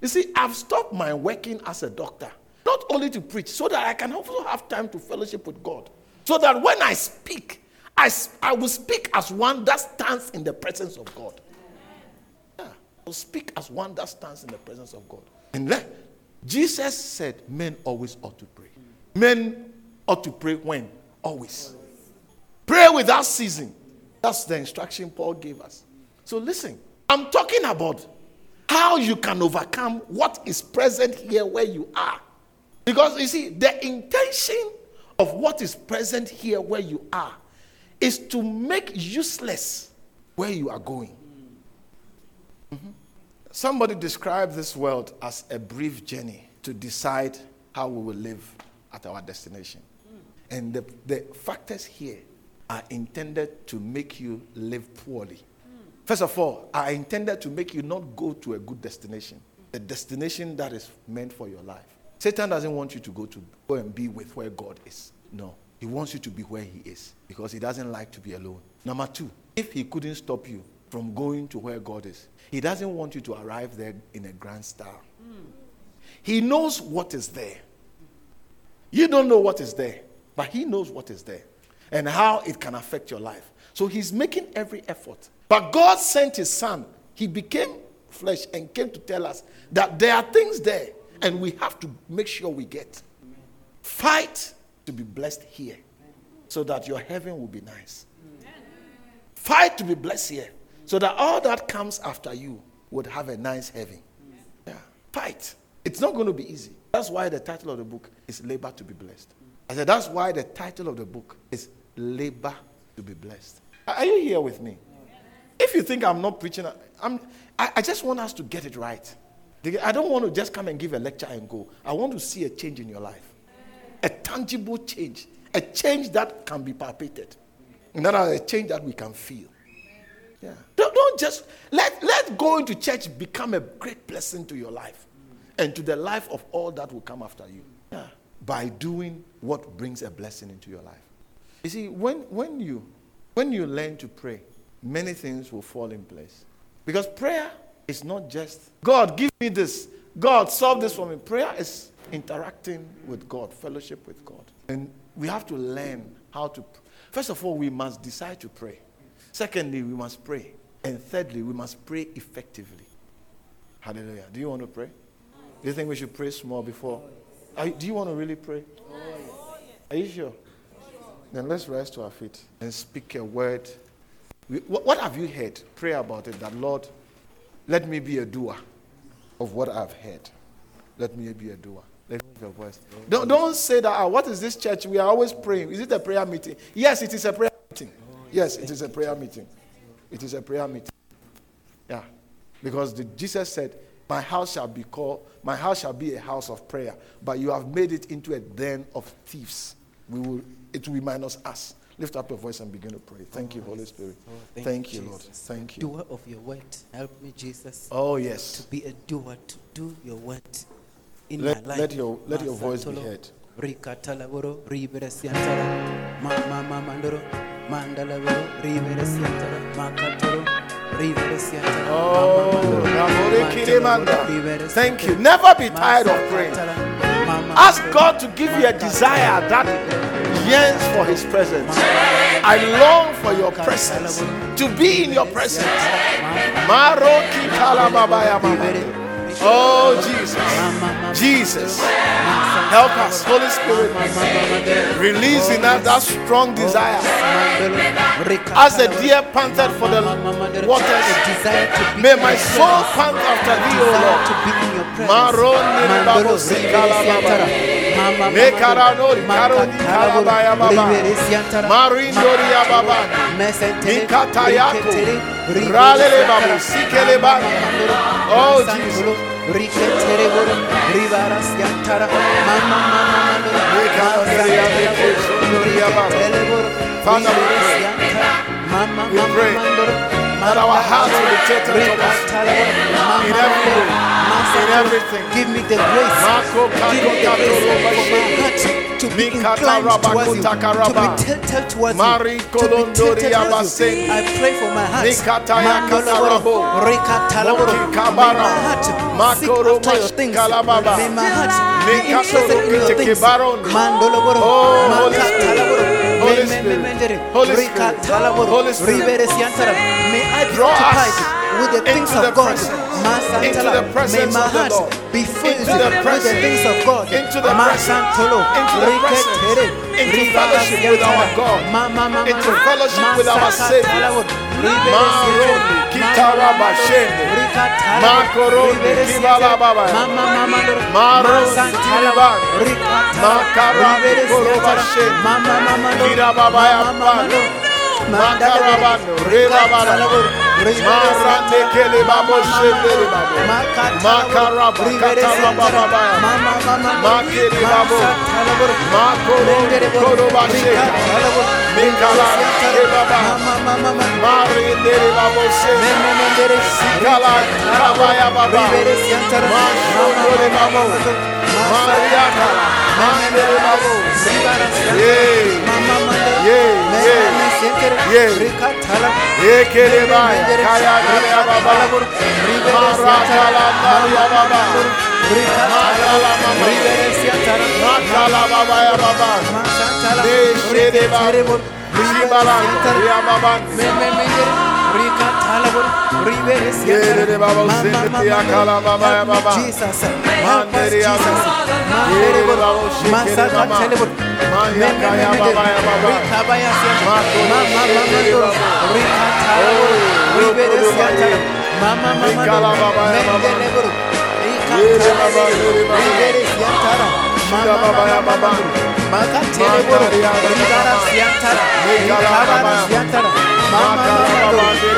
You see, I've stopped my working as a doctor, not only to preach, so that I can also have time to fellowship with God. So that when I speak, I, I will speak as one that stands in the presence of God. Will speak as one that stands in the presence of God. And then Jesus said men always ought to pray. Men ought to pray when? Always. Pray without ceasing. That's the instruction Paul gave us. So listen, I'm talking about how you can overcome what is present here where you are. Because you see, the intention of what is present here where you are is to make useless where you are going. Mm-hmm. Somebody described this world as a brief journey to decide how we will live at our destination. Hmm. And the, the factors here are intended to make you live poorly. Hmm. First of all, are intended to make you not go to a good destination, a destination that is meant for your life. Satan doesn't want you to go to go and be with where God is. No. He wants you to be where he is because he doesn't like to be alone. Number two, if he couldn't stop you from going to where God is, he doesn't want you to arrive there in a grand style. Mm. He knows what is there. You don't know what is there, but he knows what is there and how it can affect your life. So he's making every effort. But God sent his son. He became flesh and came to tell us that there are things there and we have to make sure we get. Fight to be blessed here so that your heaven will be nice. Fight to be blessed here so that all that comes after you would have a nice heaven. Yeah. Fight. It's not going to be easy. That's why the title of the book is Labor to be Blessed. I said, that's why the title of the book is Labor to be Blessed. Are you here with me? If you think I'm not preaching, I'm, I, I just want us to get it right. I don't want to just come and give a lecture and go. I want to see a change in your life. A tangible change. A change that can be palpated. not a change that we can feel. Yeah. Don't, don't just let, let going to church become a great blessing to your life and to the life of all that will come after you. Yeah. By doing what brings a blessing into your life. You see, when, when, you, when you learn to pray, many things will fall in place. Because prayer is not just, God, give me this. God, solve this for me. Prayer is interacting with God, fellowship with God. And we have to learn how to. First of all, we must decide to pray. Secondly, we must pray. And thirdly, we must pray effectively. Hallelujah. Do you want to pray? Do you think we should pray small before? You, do you want to really pray? Are you sure? Then let's rise to our feet and speak a word. what, have you heard? Pray about it that, Lord, let me be a doer of what I've heard. Let me be a doer. Let me your voice. Don't, don't say that, ah, what is this church? We are always praying. Is it a prayer meeting? Yes, it is a prayer meeting. Yes, it is a prayer meeting. It is a prayer meeting. Yeah. Because the, Jesus said, My house shall be called, my house shall be a house of prayer, but you have made it into a den of thieves. We will, it will be minus us. Lift up your voice and begin to pray. Thank you, Holy Spirit. Oh, thank, thank, you, Lord. Thank you. Doer of your word. Help me, Jesus. Oh, yes. To be a doer, to do your word in let, my life. Let your, let your voice be heard. Mama Mandoro, Mandalavero, Riveresiantara, Makatoro, Oh, thank you. Never be tired of praying. Ask God to give you a desire that yearns for His presence. I long for your presence, to be in your presence. Maroki Oh, Jesus. Jesus. Help us, Holy Spirit. Release in us that strong desire. As the deer panted for the waters, may my soul pant after thee, O Lord. Oh Jesus riketere boro ribara siantara mama mama Father we pray we pray that our hearts will be taken in every way in everything. Give me the grace. Give me the grace for my heart to be inclined towards you, to be tilted towards you, to be tilted towards you. I pray for my heart. Mikata ya Mandolo katarabo. boro, rekata laboro. Moki May my heart seek after your things. May my heart be interested in your things. kebaron. Mandolo boro, Oh, Holy Spirit. Holy Spirit. Holy Spirit. Holy Spirit. Ribere siantara. May I be occupied with the things of God. presence. Into the May presence my of the Lord. be filled Into the with the things of God. Into the presence. Into the presence. Into fellowship with our. God. Into fellowship with our Savior. laboro. Ribere Maroni, siantara. kitaraba Ma- ma- shende. Rikatala. Makoroni, Ribere kibala siantara. baba. Ma- ma- ma- ma- Maroni, Masantala. kiribani. Rikatala. Makara, Ribere koroba shende. Kirababa ya ma- Makarabano, rebabala. Marande kele babo shende babo. Makaraba, katarababa. Makere babo. Makoro, koroba shende. Mikala, kebaba. Marinde babo shende. Kala, kabaya baba. Mashokore babo. Mariaka, mandere babo. Yeah. Ekelebaya, kaya kaya baba. Marakala maria baba. Makala mama. Makala baba ya baba. Neshede baba. Shibala ya baba. Yere baba usende ya kala baba ya baba. Jesus, Mandere ya baba. Yere baba shekere mama. Maya kaya baba ya baba. Yekere babo ya kalandari ya baba. Yendere babo si ya kalamanda. Mariandi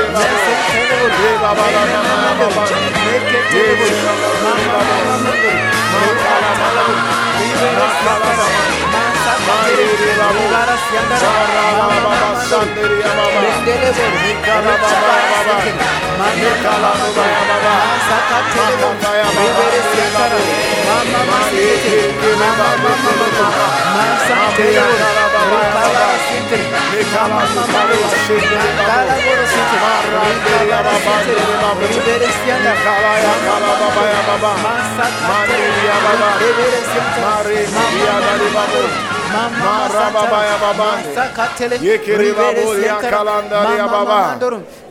hi baba ya baba. Marukele babo. Mikala mamande.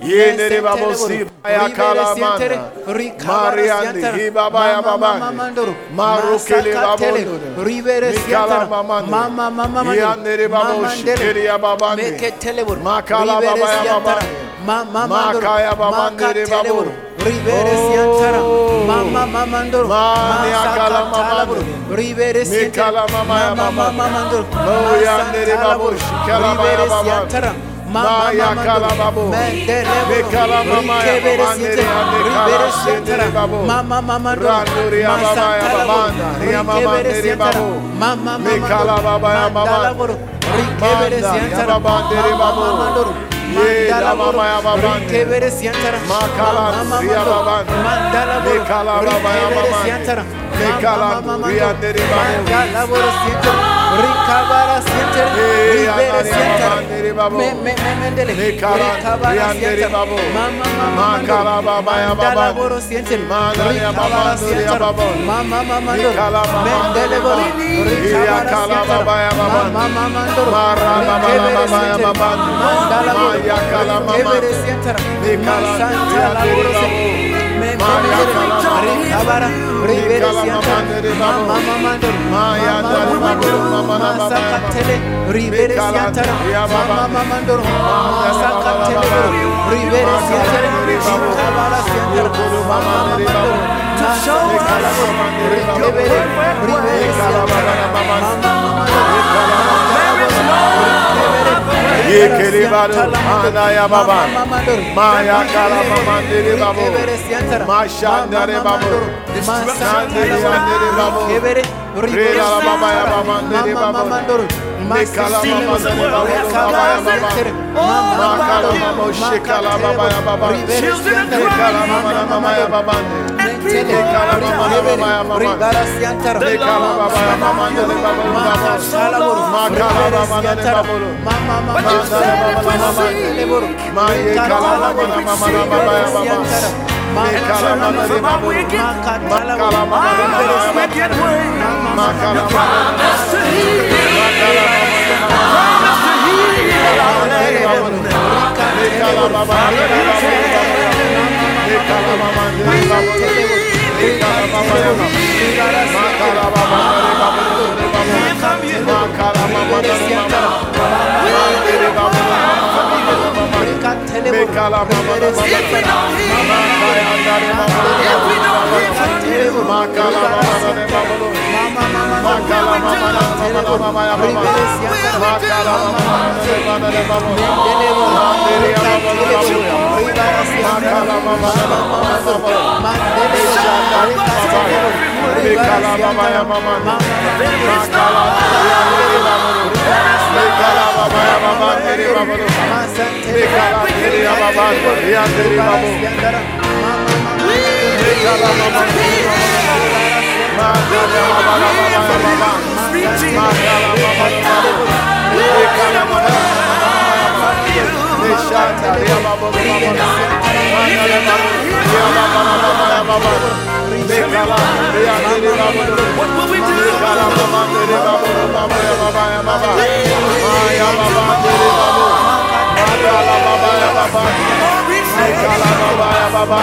Yandere babo shikere ya baba ya baba. Makaya babandere babo. Ribere siantara, mama mamandoro, Mani akala mamando. Ribere Mikala mama ya yandere babo, shikala baba ya baba. Ma ya kala babo. Mikala mama ya babandere ande kala sendere babo. Mama mamandoro, Randori ya baba ya babanda. Ya mamandere babo. Mama Mikala baba ya baba. Manda ya babandere babo. Mama ya babande. Makala ya babande. Mikala baba ya babande. Mikala ya ndere babo. Anani ya babandere babo. Mikala ya ndere babo. Makala baba ya babande. Mana ya babandere ya babo. Mikala mamandere babo. Ya kala baba ya babande. Mara baba la baba ya babande. Ma ya kala mama. Mikala ya ndere babo. Yekelibaro, ana ya baba. Maya babo. Mashandare babo. Nandere yandere babo. Rela la baba ya babandere babo. Mama nene babo baba ya baba. Makala mama shekala baba ya baba. Lekala mama ya baba. Lekala mama mama ya mama. Lekala baba ya mama nene babo baba. Makala baba nene babo. Mandale mama mama. Mama mama na baba ya baba. Mama nene babo. Makala mama mama ya baba. Makala mama. Lekala baba nene babo. Lekala mama nene babo. Lekala baba ya baba. Makala baba nene babo. Makala mama. Mandere babo Mekala mama nene babo. Makaya nene babo. Makala mama nene babo. Makala mama nene babo ya baba. Makala mama nene babo nene babo. Mandere ya babo babo. Makala mama nene babo. Mekala baba ya mama. Makala ya nene babo. Mekala baba ya baba nene babo. Mekala nene ya baba ya nene babo. Mekala mama nene babo. Makala baba ya baba ya baba. Makala baba ya baba. Mekala baba ya baba. Ya baba baba ya ya. Mekala ya nene babo. What will we do? Mekala baba nene babo baba ya baba ya baba. Maya babo. Makala baba ya baba. Mekala baba ya baba. Mekala mama mama ya baba. Ya baba babo. Ya baba mama. Mama mama mama. Nene baba na baba na baba nene baba. Mekala mama na mama. Maya kala maya baba.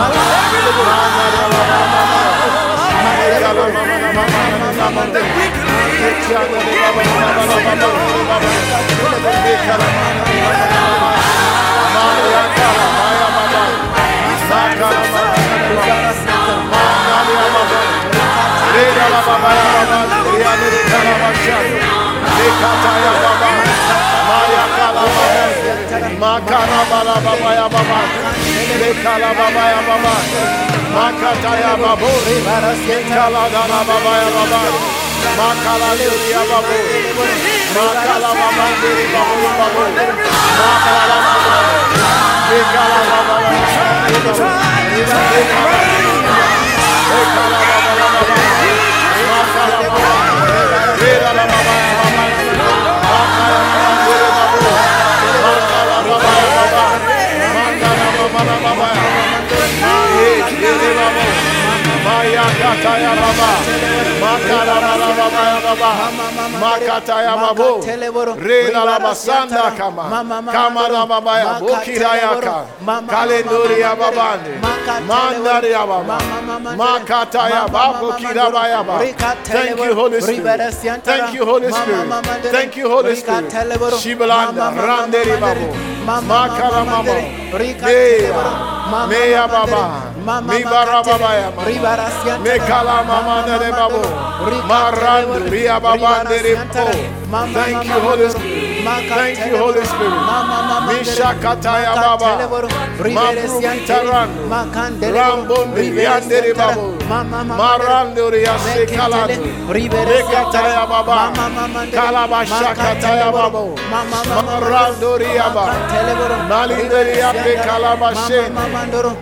Makala mama nene baba. Ya baba. Reda la baba ya baba. Ria nene kala bashani. Mekata ya baba. Maya kala baba. Makala bala baba ya baba. Mekala baba ya baba. Makata ya babo. Mekala dala baba ya baba. Makala diri ya babo. Makala baba diri babo babo. Makala baba. Mekala baba ya baba. Mekala baba ya baba. Makala baba. Reda la baba ya baba. Makala baba diri babo. Makala baba ya baba. Makala baba baba. Maye diri babo. Maya kata ya baba. Makala baba baba ya baba. Makata ya babo. Reda la basanda kama. Kama baba ya bokira ka. Kalendori ya babande. Mandari ya baba. Makata ya babo kira ba ya. Thank you Holy Spirit. Thank you Holy Spirit. Thank you Holy Spirit. Shibalanda randeri babo. Makala mama. Meya. Meya baba. Mi bara baba ya mama. Mama nere babo. Marandu ria baba nere bo. Thank you Holy Spirit. Thank you Holy Spirit. Misha kataya baba. Mabru kitarandu. Rambondi riandere babo. Marandu ria sekaladu. Mekataya baba. Kalabasha kataya babo. Marandu ria baba. Malinderi ya pekalabashe.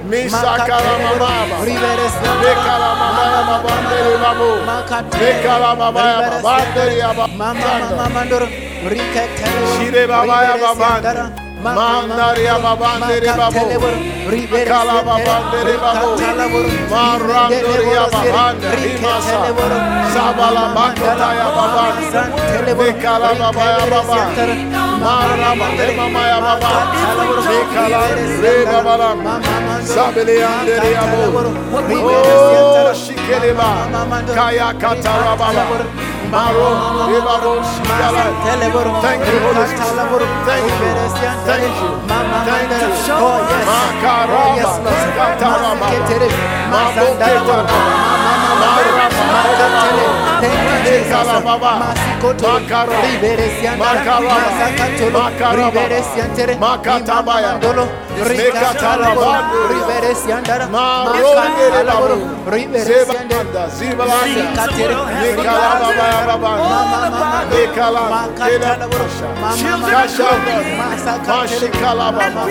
Misa kalamama. Mekala mama ya mabandere babo. Mekala mama ya mabandere ya babandere. Shire baba ya babandere. Mandari ya babandere babo. Mekala babandere babo. Marandori ya babandere. Imasa. Sabala bakota ya babandere. Mekala baba ya baba. Marama de mama ya baba. Mekala re babala. Sabele andere ya bo. Oh, shikeleba. Kaya katara baba. Thank you, Holy Spirit. Thank you. Thank you. Thank you. Oh, makaraba, Kataraba, Maboketa, Maraba, Makaraba, Makaraba, Makaraba, Makatabaya, Mekatalabando. Riveresiandara, Marondere Makantalaboro, babu. Riveresiandara, Zebanda, zibalanda. Sikatere, Mekalababa, Mekala, Makantalaboro, Mama, Kashanda, Masakatele, Mashikalababa,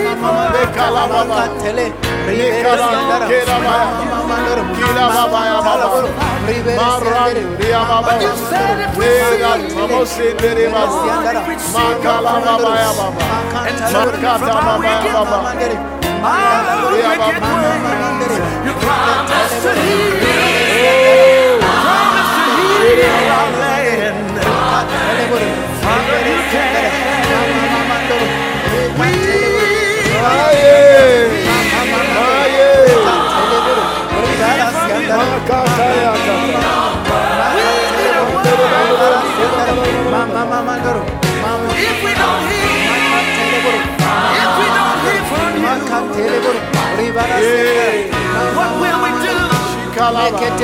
Mekalababa, Makatele, Mekala, Riveresiandara, Kelabaya, Mamandoro, Kilababaya, Baba, Maran, Riababa, Mera, Mamosendere Baba, Makalababaya, Baba, Makata, Babaya, Baba, All the wicked ways you promised to heal. You Promised to heal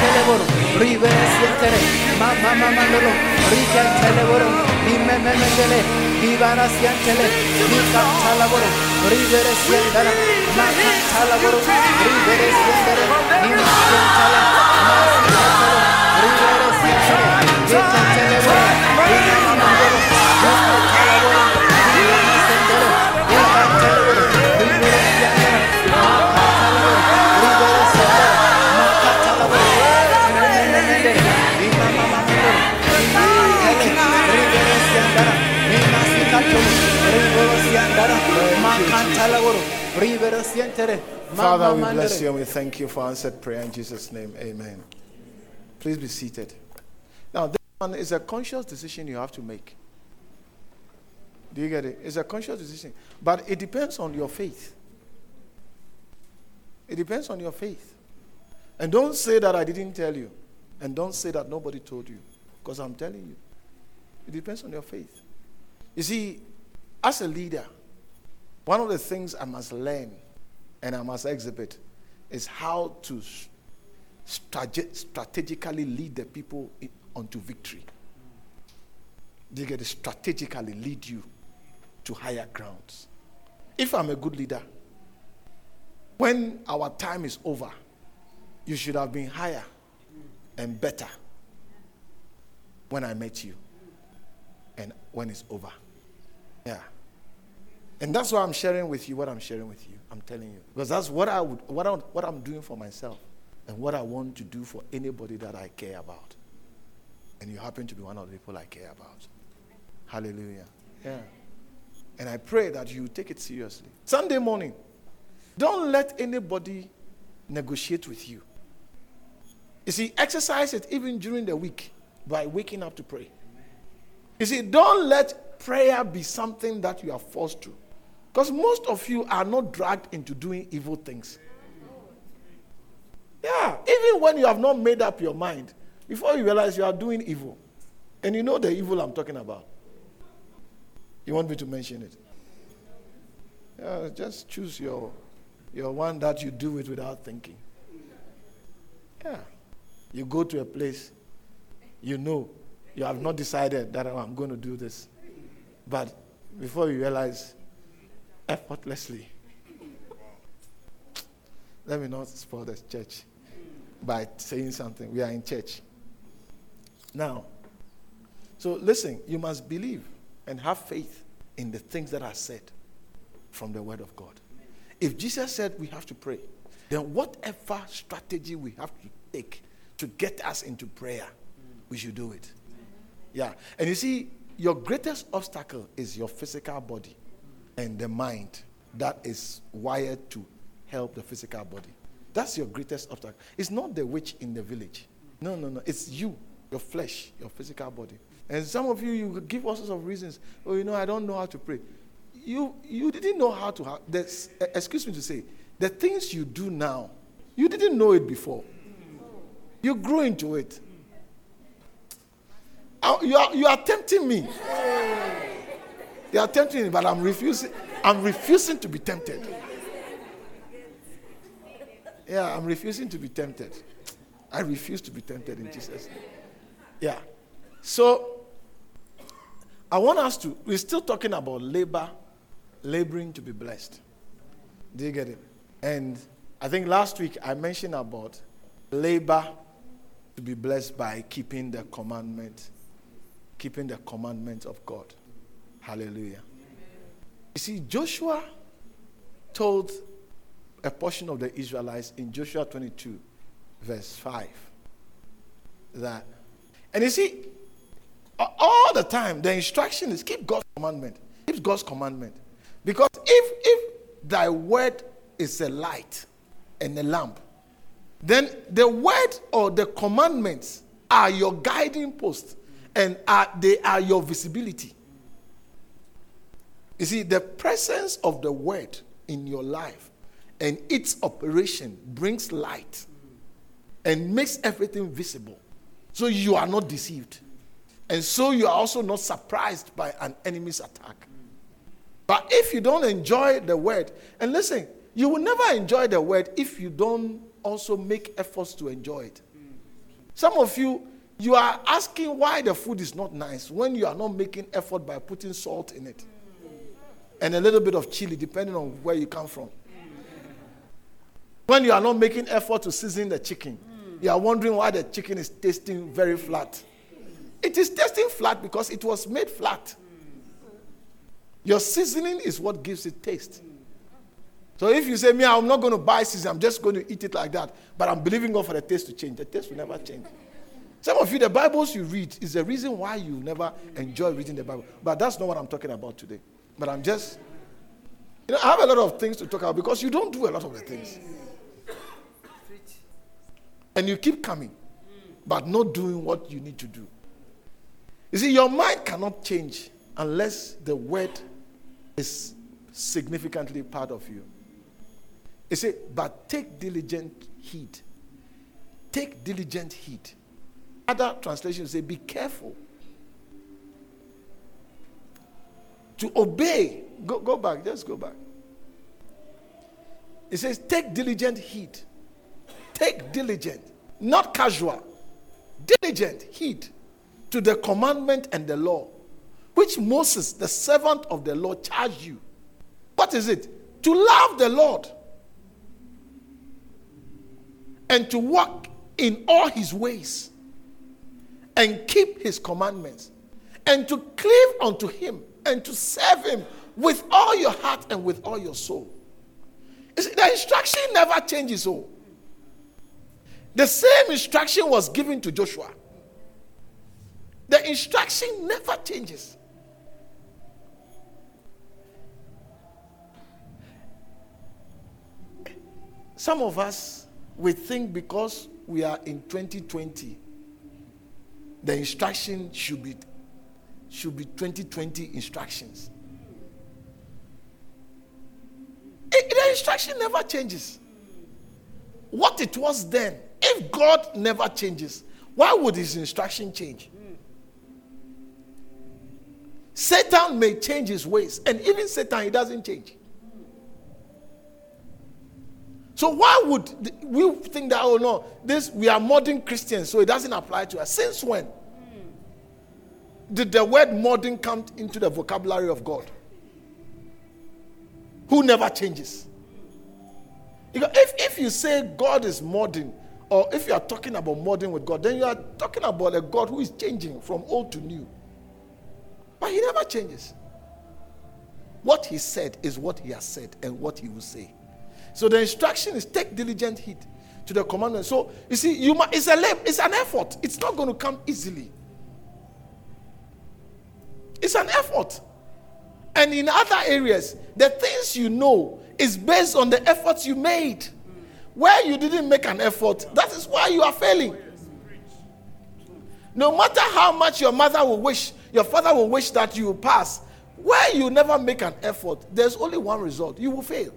Teleboro, Rivera Sientere, Mama Mamandolo, Rica Teleboro, Imemendele, Ivana Sientele, Mika Talaboro, Rivera Sientara, Maka Talaboro, Rivera Sientere, Ima Sientala, Masi Sientele, Father, we bless you and we thank you for answered prayer in Jesus' name. Amen. Please be seated. Now, this one is a conscious decision you have to make. Do you get it? It's a conscious decision. But it depends on your faith. It depends on your faith. And don't say that I didn't tell you. And don't say that nobody told you. Because I'm telling you. It depends on your faith. You see, as a leader, one of the things I must learn and I must exhibit is how to strate- strategically lead the people in, onto victory. They get to strategically lead you to higher grounds. If I'm a good leader, when our time is over, you should have been higher and better when I met you and when it's over. Yeah. And that's why I'm sharing with you what I'm sharing with you. I'm telling you. Because that's what, I would, what, I, what I'm doing for myself and what I want to do for anybody that I care about. And you happen to be one of the people I care about. Hallelujah. Yeah. And I pray that you take it seriously. Sunday morning, don't let anybody negotiate with you. You see, exercise it even during the week by waking up to pray. You see, don't let prayer be something that you are forced to. Because most of you are not dragged into doing evil things. Yeah, even when you have not made up your mind, before you realize you are doing evil. And you know the evil I'm talking about. You want me to mention it? Yeah, just choose your, your one that you do it without thinking. Yeah. You go to a place, you know, you have not decided that oh, I'm going to do this. But before you realize, effortlessly, let me not spoil the church by saying something. We are in church. Now, so listen, you must believe and have faith in the things that are said from the Word of God. If Jesus said we have to pray, then whatever strategy we have to take to get us into prayer, we should do it. Yeah. And you see, your greatest obstacle is your physical body and the mind that is wired to help the physical body. That's your greatest obstacle. It's not the witch in the village. No, no, no. It's you, your flesh, your physical body. And some of you, you give all sorts of reasons. Oh, you know, I don't know how to pray. You, you didn't know how to. Have, excuse me to say, the things you do now, you didn't know it before. You grew into it. You are, you are tempting me. You are tempting me, but I'm refusing. I'm refusing to be tempted. Yeah, I'm refusing to be tempted. I refuse to be tempted in Jesus' name. Yeah. So, I want us to, we're still talking about labor, laboring to be blessed. Do you get it? And I think last week I mentioned about labor to be blessed by keeping the commandment, keeping the commandments of God. Hallelujah. You see, Joshua told a portion of the Israelites in Joshua 22, verse 5. That, and you see, all the time, the instruction is keep God's commandment. Keep God's commandment. Because if, if thy word is a light and a lamp, then the word or the commandments are your guiding post and are, they are your visibility. You see, the presence of the word in your life and its operation brings light and makes everything visible. So you are not deceived. And so you are also not surprised by an enemy's attack. But if you don't enjoy the word, and listen, you will never enjoy the word if you don't also make efforts to enjoy it. Some of you, you are asking why the food is not nice when you are not making effort by putting salt in it and a little bit of chili, depending on where you come from. When you are not making effort to season the chicken, mm. you are wondering why the chicken is tasting very flat. It is tasting flat because it was made flat. Your seasoning is what gives it taste. So if you say, Me, I'm not going to buy seasoning, I'm just going to eat it like that, but I'm believing God for the taste to change, the taste will never change. Some of you, the Bibles you read is the reason why you never enjoy reading the Bible. But that's not what I'm talking about today. But I'm just, you know, I have a lot of things to talk about because you don't do a lot of the things. And you keep coming, but not doing what you need to do. You see, your mind cannot change unless the word is significantly part of you. You see, but take diligent heed. Take diligent heed. Other translations say, be careful to obey. Go, go back, just go back. It says, take diligent heed Take diligent, not casual, diligent heed to the commandment and the law, which Moses, the servant of the Lord, charged you. What is it? To love the Lord and to walk in all his ways and keep his commandments and to cleave unto him and to serve him with all your heart and with all your soul. See, the instruction never changes. Oh. The same instruction was given to Joshua. The instruction never changes. Some of us, we think because we are in 2020, the instruction should be, should be 2020 instructions. The instruction never changes. What it was then if God never changes, why would his instruction change? Satan may change his ways, and even Satan, he doesn't change. So why would we think that oh no, this we are modern Christians, so it doesn't apply to us? Since when did the word modern come into the vocabulary of God? Who never changes? If, if you say God is modern, or if you are talking about modern with God, then you are talking about a God who is changing from old to new. But he never changes. What he said is what he has said and what he will say. So the instruction is take diligent heed to the commandment. So you see, you it's a it's an effort. It's not going to come easily. It's an effort. And in other areas, the things you know is based on the efforts you made. Where you didn't make an effort, that is why you are failing. No matter how much your mother will wish, your father will wish that you pass, where you never make an effort, there's only one result you will fail.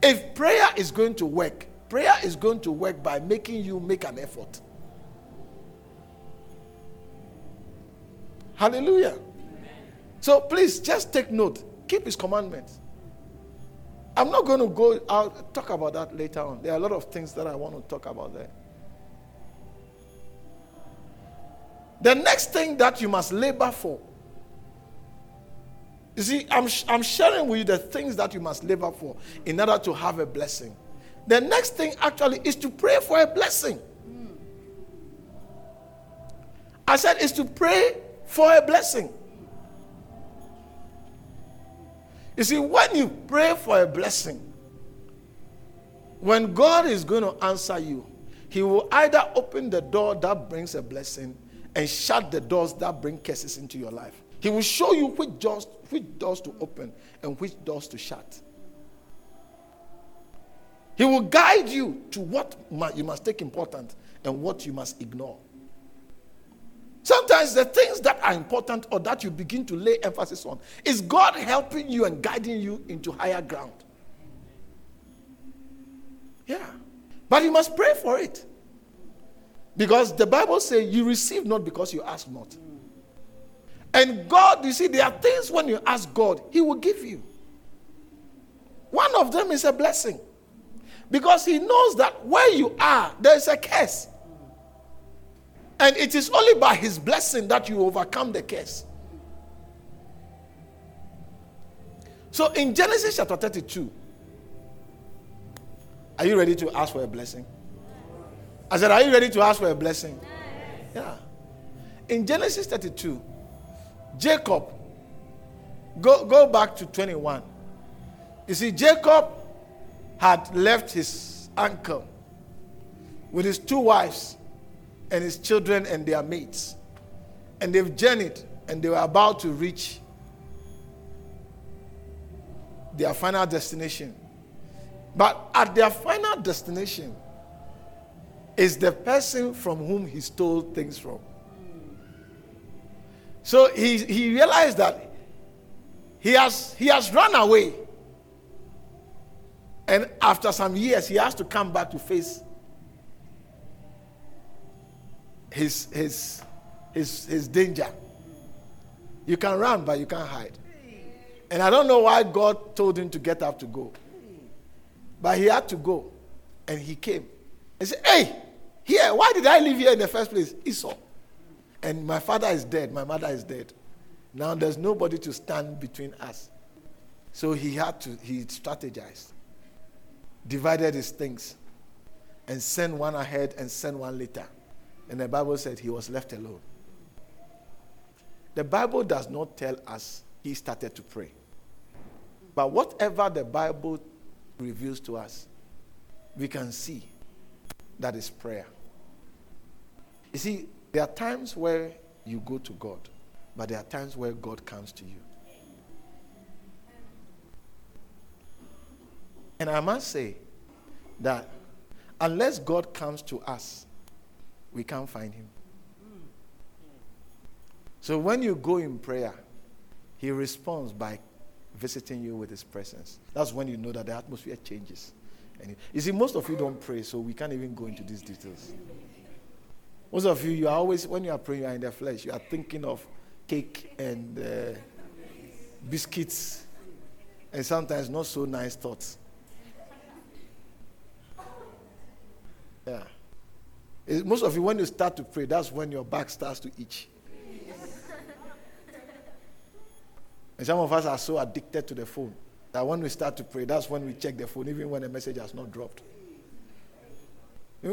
If prayer is going to work, prayer is going to work by making you make an effort. Hallelujah. So please just take note. Keep his commandments. I'm not going to go out talk about that later on. There are a lot of things that I want to talk about there. The next thing that you must labor for. You see, I'm, I'm sharing with you the things that you must labor for in order to have a blessing. The next thing actually is to pray for a blessing. Hmm. I said, is to pray for a blessing. You see, when you pray for a blessing, when God is going to answer you, He will either open the door that brings a blessing and shut the doors that bring curses into your life. He will show you which doors, which doors to open and which doors to shut. He will guide you to what you must take important and what you must ignore. Sometimes the things that are important or that you begin to lay emphasis on is God helping you and guiding you into higher ground. Yeah. But you must pray for it. Because the Bible says you receive not because you ask not. And God, you see, there are things when you ask God, He will give you. One of them is a blessing. Because He knows that where you are, there is a curse. And it is only by His blessing that you overcome the curse. So in Genesis chapter 32, are you ready to ask for a blessing? I said, Are you ready to ask for a blessing? Yeah. In Genesis 32, Jacob, go, go back to 21. You see, Jacob had left his uncle with his two wives and his children and their mates. And they've journeyed and they were about to reach their final destination. But at their final destination is the person from whom he stole things from. So he, he realized that he has, he has run away. And after some years, he has to come back to face his, his, his, his danger. You can run, but you can't hide. And I don't know why God told him to get up to go. But he had to go. And he came. He said, Hey, here, why did I live here in the first place? Esau. And my father is dead, my mother is dead. Now there's nobody to stand between us. So he had to, he strategized, divided his things, and sent one ahead and sent one later. And the Bible said he was left alone. The Bible does not tell us he started to pray. But whatever the Bible reveals to us, we can see that is prayer. You see, there are times where you go to God, but there are times where God comes to you. And I must say that unless God comes to us, we can't find him. So when you go in prayer, he responds by visiting you with his presence. That's when you know that the atmosphere changes. And you see, most of you don't pray, so we can't even go into these details. Most of you, you are always, when you are praying, you are in the flesh. You are thinking of cake and uh, biscuits, and sometimes not so nice thoughts. Yeah most of you, when you start to pray, that's when your back starts to itch. and some of us are so addicted to the phone that when we start to pray, that's when we check the phone, even when the message has not dropped. Hmm?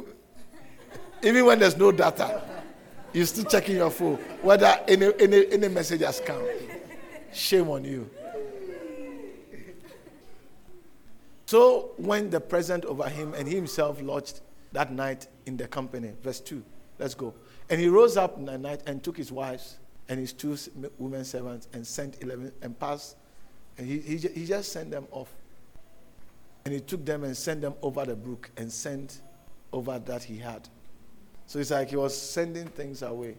Even when there's no data, you're still checking your phone whether any, any, any message has come. Shame on you. So went the present over him, and he himself lodged that night in the company. Verse 2. Let's go. And he rose up in the night and took his wives and his two women servants and sent 11 and passed. And he, he, he just sent them off. And he took them and sent them over the brook and sent over that he had. So it's like he was sending things away.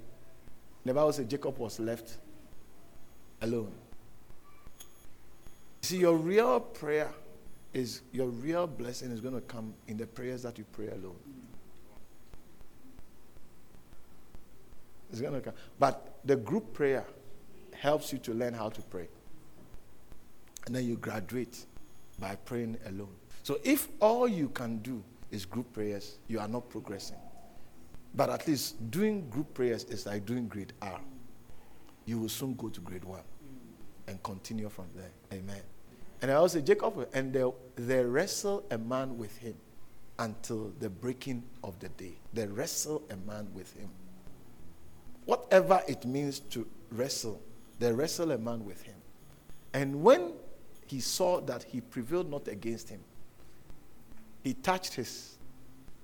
The Bible says Jacob was left alone. See, your real prayer is your real blessing is going to come in the prayers that you pray alone. It's going to come. But the group prayer helps you to learn how to pray. And then you graduate by praying alone. So if all you can do is group prayers, you are not progressing. But at least doing group prayers is like doing grade R. You will soon go to grade 1 and continue from there. Amen. And I also Jacob and they, they wrestle a man with him until the breaking of the day. They wrestle a man with him. Whatever it means to wrestle, they wrestle a man with him. And when he saw that he prevailed not against him, he touched his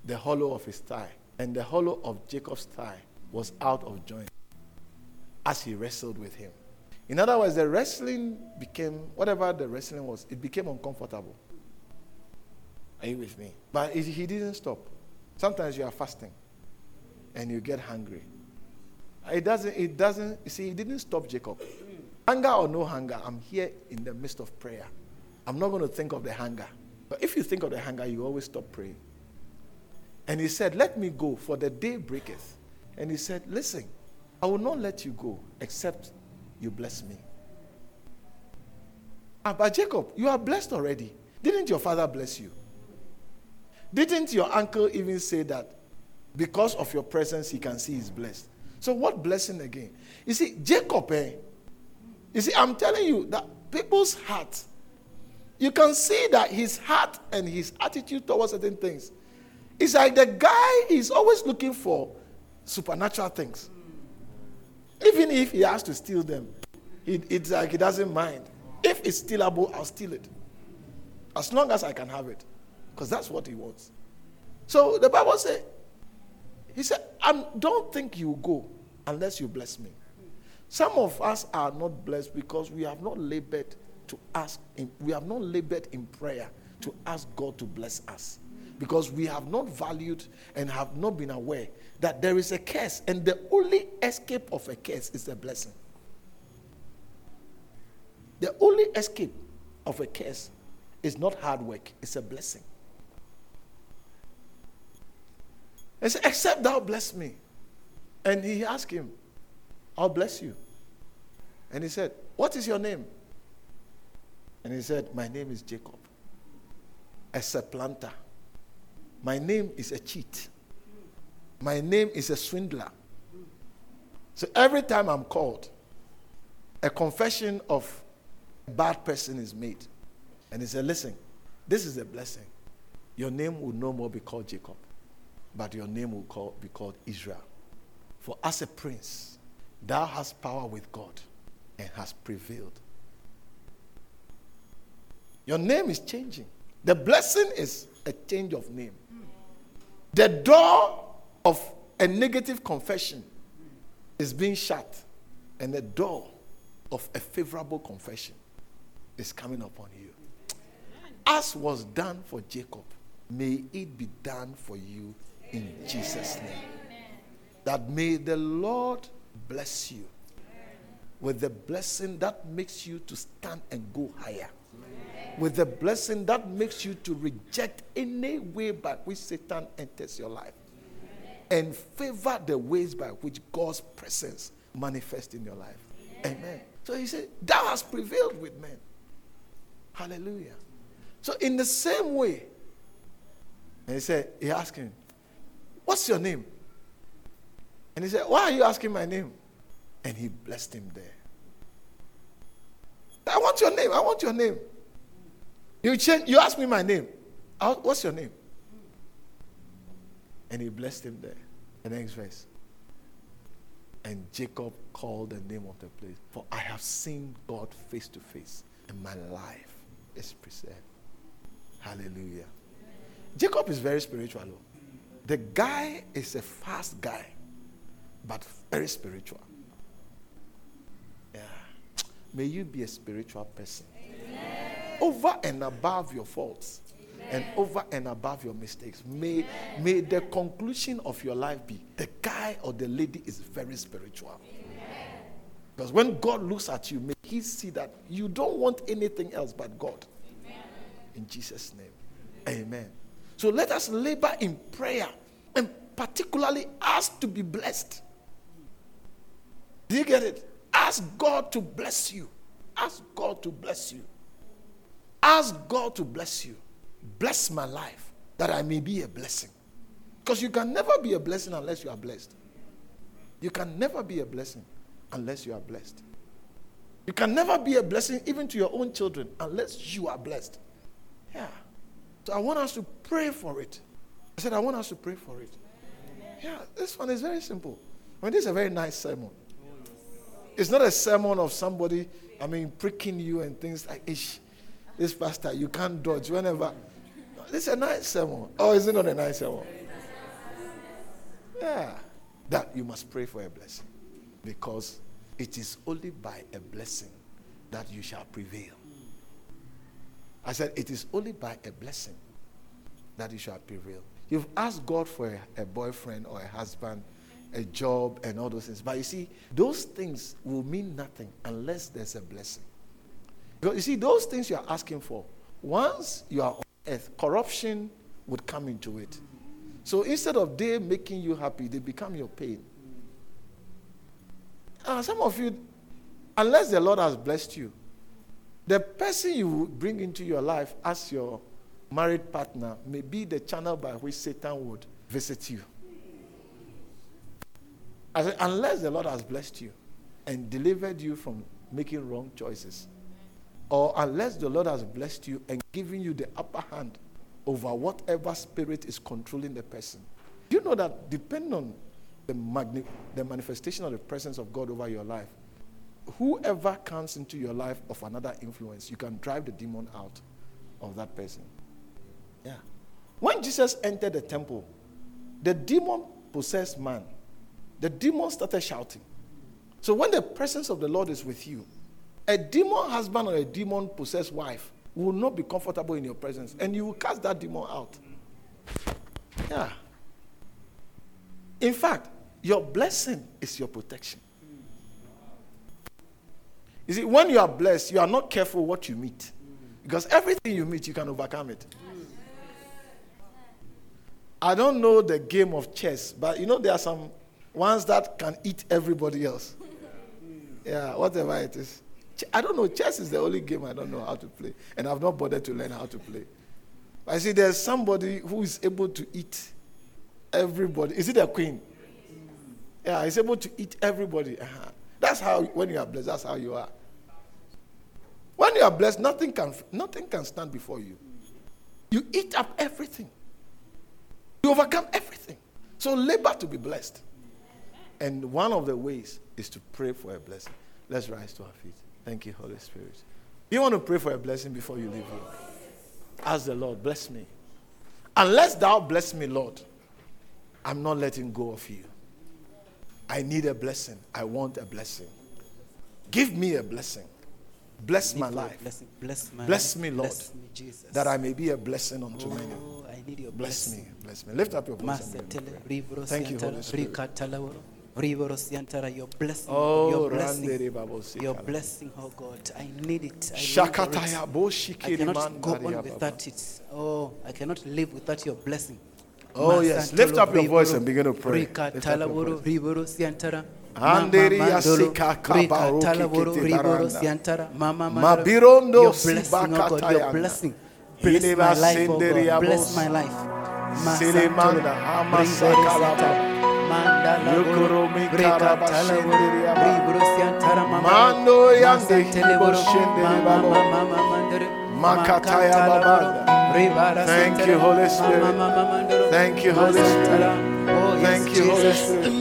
the hollow of his thigh, and the hollow of Jacob's thigh was out of joint as he wrestled with him. In other words, the wrestling became, whatever the wrestling was, it became uncomfortable. Are you with me? But it, he didn't stop. Sometimes you are fasting and you get hungry. It doesn't, it doesn't, you see, he didn't stop Jacob. Hunger or no hunger, I'm here in the midst of prayer. I'm not going to think of the hunger. But if you think of the hunger, you always stop praying. And he said, Let me go, for the day breaketh. And he said, Listen, I will not let you go except you bless me. But Jacob, you are blessed already. Didn't your father bless you? Didn't your uncle even say that because of your presence he can see he's blessed? So what blessing again? You see, Jacob, eh? You see, I'm telling you that people's heart, you can see that his heart and his attitude towards certain things. It's like the guy is always looking for supernatural things. Even if he has to steal them, it, it's like he doesn't mind. If it's stealable, I'll steal it. As long as I can have it. Because that's what he wants. So the Bible said, he said, don't think you go unless you bless me. Some of us are not blessed because we have not labored to ask, in, we have not labored in prayer to ask God to bless us. Because we have not valued and have not been aware that there is a curse, and the only escape of a curse is a blessing. The only escape of a curse is not hard work, it's a blessing. He said, Except thou bless me. And he asked him, I'll bless you. And he said, What is your name? And he said, My name is Jacob, a supplanter. My name is a cheat. My name is a swindler. So every time I'm called, a confession of a bad person is made. And he said, Listen, this is a blessing. Your name will no more be called Jacob, but your name will call, be called Israel. For as a prince, thou hast power with God and hast prevailed. Your name is changing. The blessing is a change of name. The door of a negative confession is being shut, and the door of a favorable confession is coming upon you. As was done for Jacob, may it be done for you in Jesus' name. That may the Lord bless you with the blessing that makes you to stand and go higher. With the blessing that makes you to reject any way by which Satan enters your life and favor the ways by which God's presence manifests in your life. Amen. So he said, Thou hast prevailed with men. Hallelujah. So, in the same way, and he said, He asked him, What's your name? And he said, Why are you asking my name? And he blessed him there. I want your name. I want your name. You change, you ask me my name. What's your name? And he blessed him there. The next verse. And Jacob called the name of the place. For I have seen God face to face, and my life is preserved. Hallelujah. Jacob is very spiritual. The guy is a fast guy, but very spiritual. Yeah. May you be a spiritual person. Amen. Over and above your faults and over and above your mistakes. May, may the conclusion of your life be the guy or the lady is very spiritual. Because when God looks at you, may He see that you don't want anything else but God. In Jesus' name. Amen. So let us labor in prayer and particularly ask to be blessed. Do you get it? Ask God to bless you. Ask God to bless you. Ask God to bless you. Bless my life that I may be a blessing. Because you can never be a blessing unless you are blessed. You can never be a blessing unless you are blessed. You can never be a blessing even to your own children unless you are blessed. Yeah. So I want us to pray for it. I said, I want us to pray for it. Yeah, this one is very simple. I mean, this is a very nice sermon. It's not a sermon of somebody, I mean, pricking you and things like, ish, this pastor, you can't dodge whenever. This is a nice sermon. Oh, is it not a nice sermon? Yeah. That you must pray for a blessing. Because it is only by a blessing that you shall prevail. I said, it is only by a blessing that you shall prevail. You've asked God for a, a, boyfriend or a husband, a job, and all those things. But you see, those things will mean nothing unless there's a blessing. Because you see, those things you are asking for, once you are earth, corruption would come into it. So instead of they making you happy, they become your pain. And some of you, unless the Lord has blessed you, the person you bring into your life as your married partner may be the channel by which Satan would visit you. Unless the Lord has blessed you and delivered you from making wrong choices, or unless the Lord has blessed you and given you the upper hand over whatever spirit is controlling the person. Do you know that depending on the, magni- the manifestation of the presence of God over your life, whoever comes into your life of another influence, you can drive the demon out of that person. Yeah. When Jesus entered the temple, the demon possessed man. The demon started shouting. So when the presence of the Lord is with you, a demon husband or a demon possessed wife will not be comfortable in your presence and you will cast that demon out. Yeah. In fact, your blessing is your protection. You see, when you are blessed, you are not careful what you meet. Because everything you meet, you can overcome it. I don't know the game of chess, but you know, there are some ones that can eat everybody else. Yeah, whatever it is. I don't know. Chess is the only game I don't know how to play, and I've not bothered to learn how to play. I see there's somebody who is able to eat everybody. Is it a queen? Yeah, he's able to eat everybody. Uh-huh. That's how when you are blessed. That's how you are. When you are blessed, nothing can nothing can stand before you. You eat up everything. You overcome everything. So labor to be blessed. And one of the ways is to pray for a blessing. Let's rise to our feet. Thank you, Holy Spirit. You want to pray for a blessing before you leave here? Ask the Lord, bless me. Unless thou bless me, Lord, I'm not letting go of you. I need a blessing. I want a blessing. Give me a blessing. Bless my life. Blessing. Bless, my bless life. me, Lord, Bless me, Jesus. that I may be a blessing unto oh, many. I need your Bless blessing. me, bless me. Lift up your voice. and begin to. Thank you, Holy Spirit. Your blessing, Oh, your blessing, your blessing, oh God. I need it. I, long for it. Shakataya I cannot go on without it. Oh, I cannot live without your blessing. Oh, yes. Lift up your voice and begin to pray. Rika Lift up your talaboro, voice. riboro siantara. Handeri Mama mandolo, yasika Rika kabaroki talaboro, kete riboro baranda. siantara. Mama mandolo. Mabirondo Your blessing, oh God, sibakatayana. your blessing. Bless my life, oh God. Bless my life. Masantolo, amasakalaba. riboro siantara. Mandala Yokoro boro, mi tala boro, shendere yaba. ribrosian tara mama, Mando yande masantele boro, shendere mama, babo. mama, mandere, Makataya babanda. Thank you, Holy Spirit. mama, mama, mandere, Thank you, Holy masantara. Oh, yes, Thank you, Holy Spirit.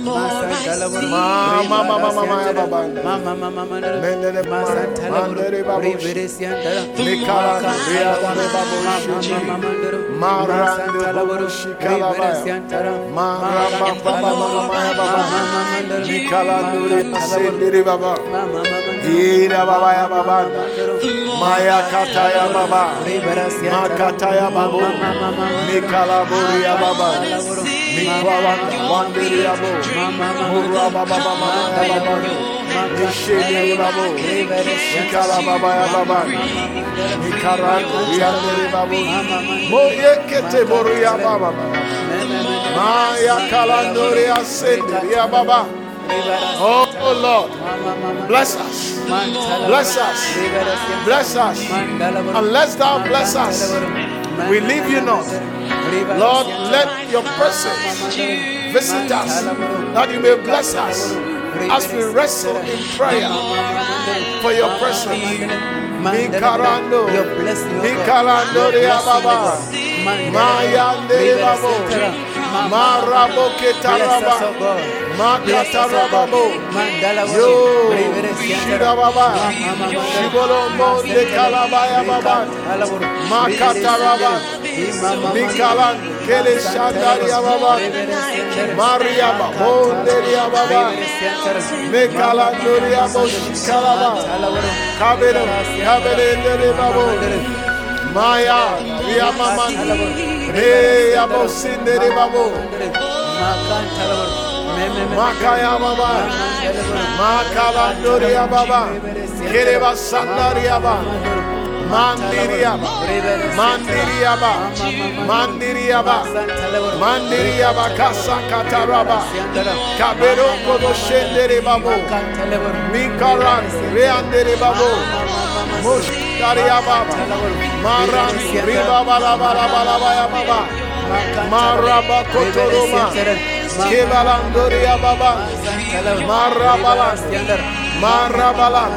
Maya kataya baba. Makataya babu. Mikala baba. Makatala boro, Mikwawanda wandiri ya bo. Mura baba baba ya baba. Mishede babo. Shikala baba ya baba. Mikarando yandere babu. Moye kete boru ya baba. Maya kalandori ya sendiri ya baba. Oh Lord, bless us. Bless us. Bless us. Unless thou bless us, we leave you not. Lord, let your presence visit us, that you may bless us as we wrestle in prayer for your presence. Mikarando, Mikarando de Ababa, Marabo Ketaraba, Makatarababo, Yo, Shirababa, Shibolombo de Kalabaya Baba, Makataraba, Mikalan, Kele Shandaria Baba, Mariaba, Bonderia Baba, Mekalandoria Boshikalaba, Kabelo, Kabele Babo, Maya, Yamaman, Hey, Abosindere Babo, Makaya Baba, Makalandoria Baba, Kereba Babo, Mikaran, Babo, Daria Baba, Maran, Riba Bala Bala Bala Bala Baba, Maraba Kotoroma, Kebalandoria Baba, Marabalan, Marabalan,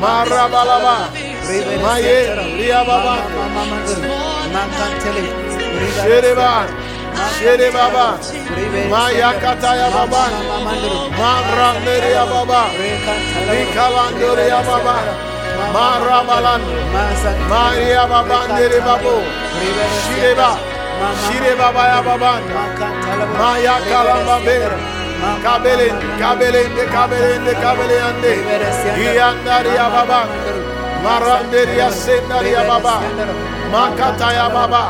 Marabalaba, Maye, Ria Baba, Shereba, Sherebaba, Maya Kataya Baba, Maranderia Baba, Mikalandoria Baba, Marabalan, Maria Babandere Babo, Shireba, Shireba Baya Baban, Maya Kalambabe, Kabelen, Kabelen, Kabelen, Kabelen, Iandaria Baba, Maranderia Sendaria Baba, Makataya Baba,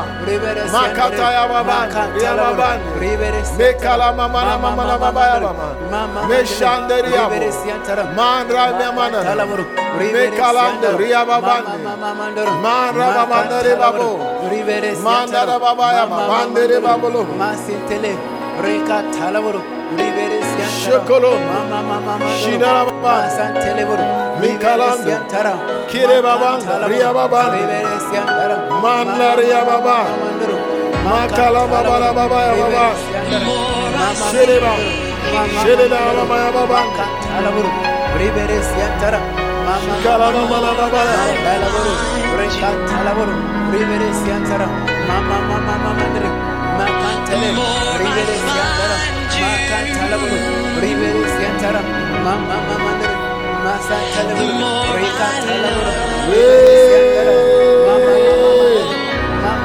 Makataya Baba, Ria Baba, Mekala Mama Mama Baba Baba, Meshanderia Mandra Namana, Mekalando Ria Baba, Mandra Baba Babo, Mandara Baba, Mandere Babolo, Masintele, Reka Talaburu, Rivere Shokolo, Mama Mama Shinara Baba, Santeleburu, Mikalando, Siantara, Kire Baba, Ria Baba, Rivere Siantara, Mandra Ria Baba, Makala Baba Baba Baba, Shereba, Shereba Baba. Baba, Talaburu, Rivere Siantara, Mama Kala Baba Baba, Talaburu, Reka Talaburu, Rivere Siantara, Mama Mama Mandre, Makantele, Rivere Siantara, Makantalaburu, Rivere Siantara, Mama Mama Mandre, Masa Talaburu, Reka Talaburu, Rivere Siantara, Mama Mama Mandre, Rivere Siantara, Makantalaburu, Rivere Siantara, Mama Mama Mandre, Masa Talaburu, Rivere Siantara, Makantalaburu, Rivere Siantara, Mama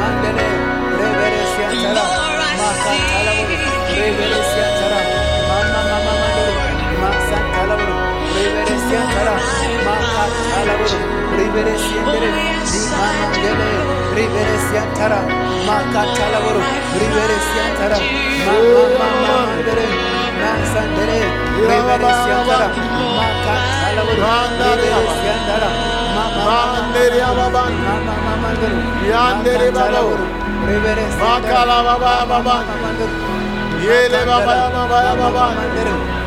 Mandre, Rivere Siantara, Makatalaburu, Rivere Siantara, Mama Mamma Dele, Santa, River Sia Tara, Mama Mandre, Nasandere, Rivere Siantara, Makatalaburu, Rivere Siantara, Mama Manderia Baba, Mama Mama Mandre, Yandere Baba, Rivere Makala Baba Baba, Yele Baba Baba Baba,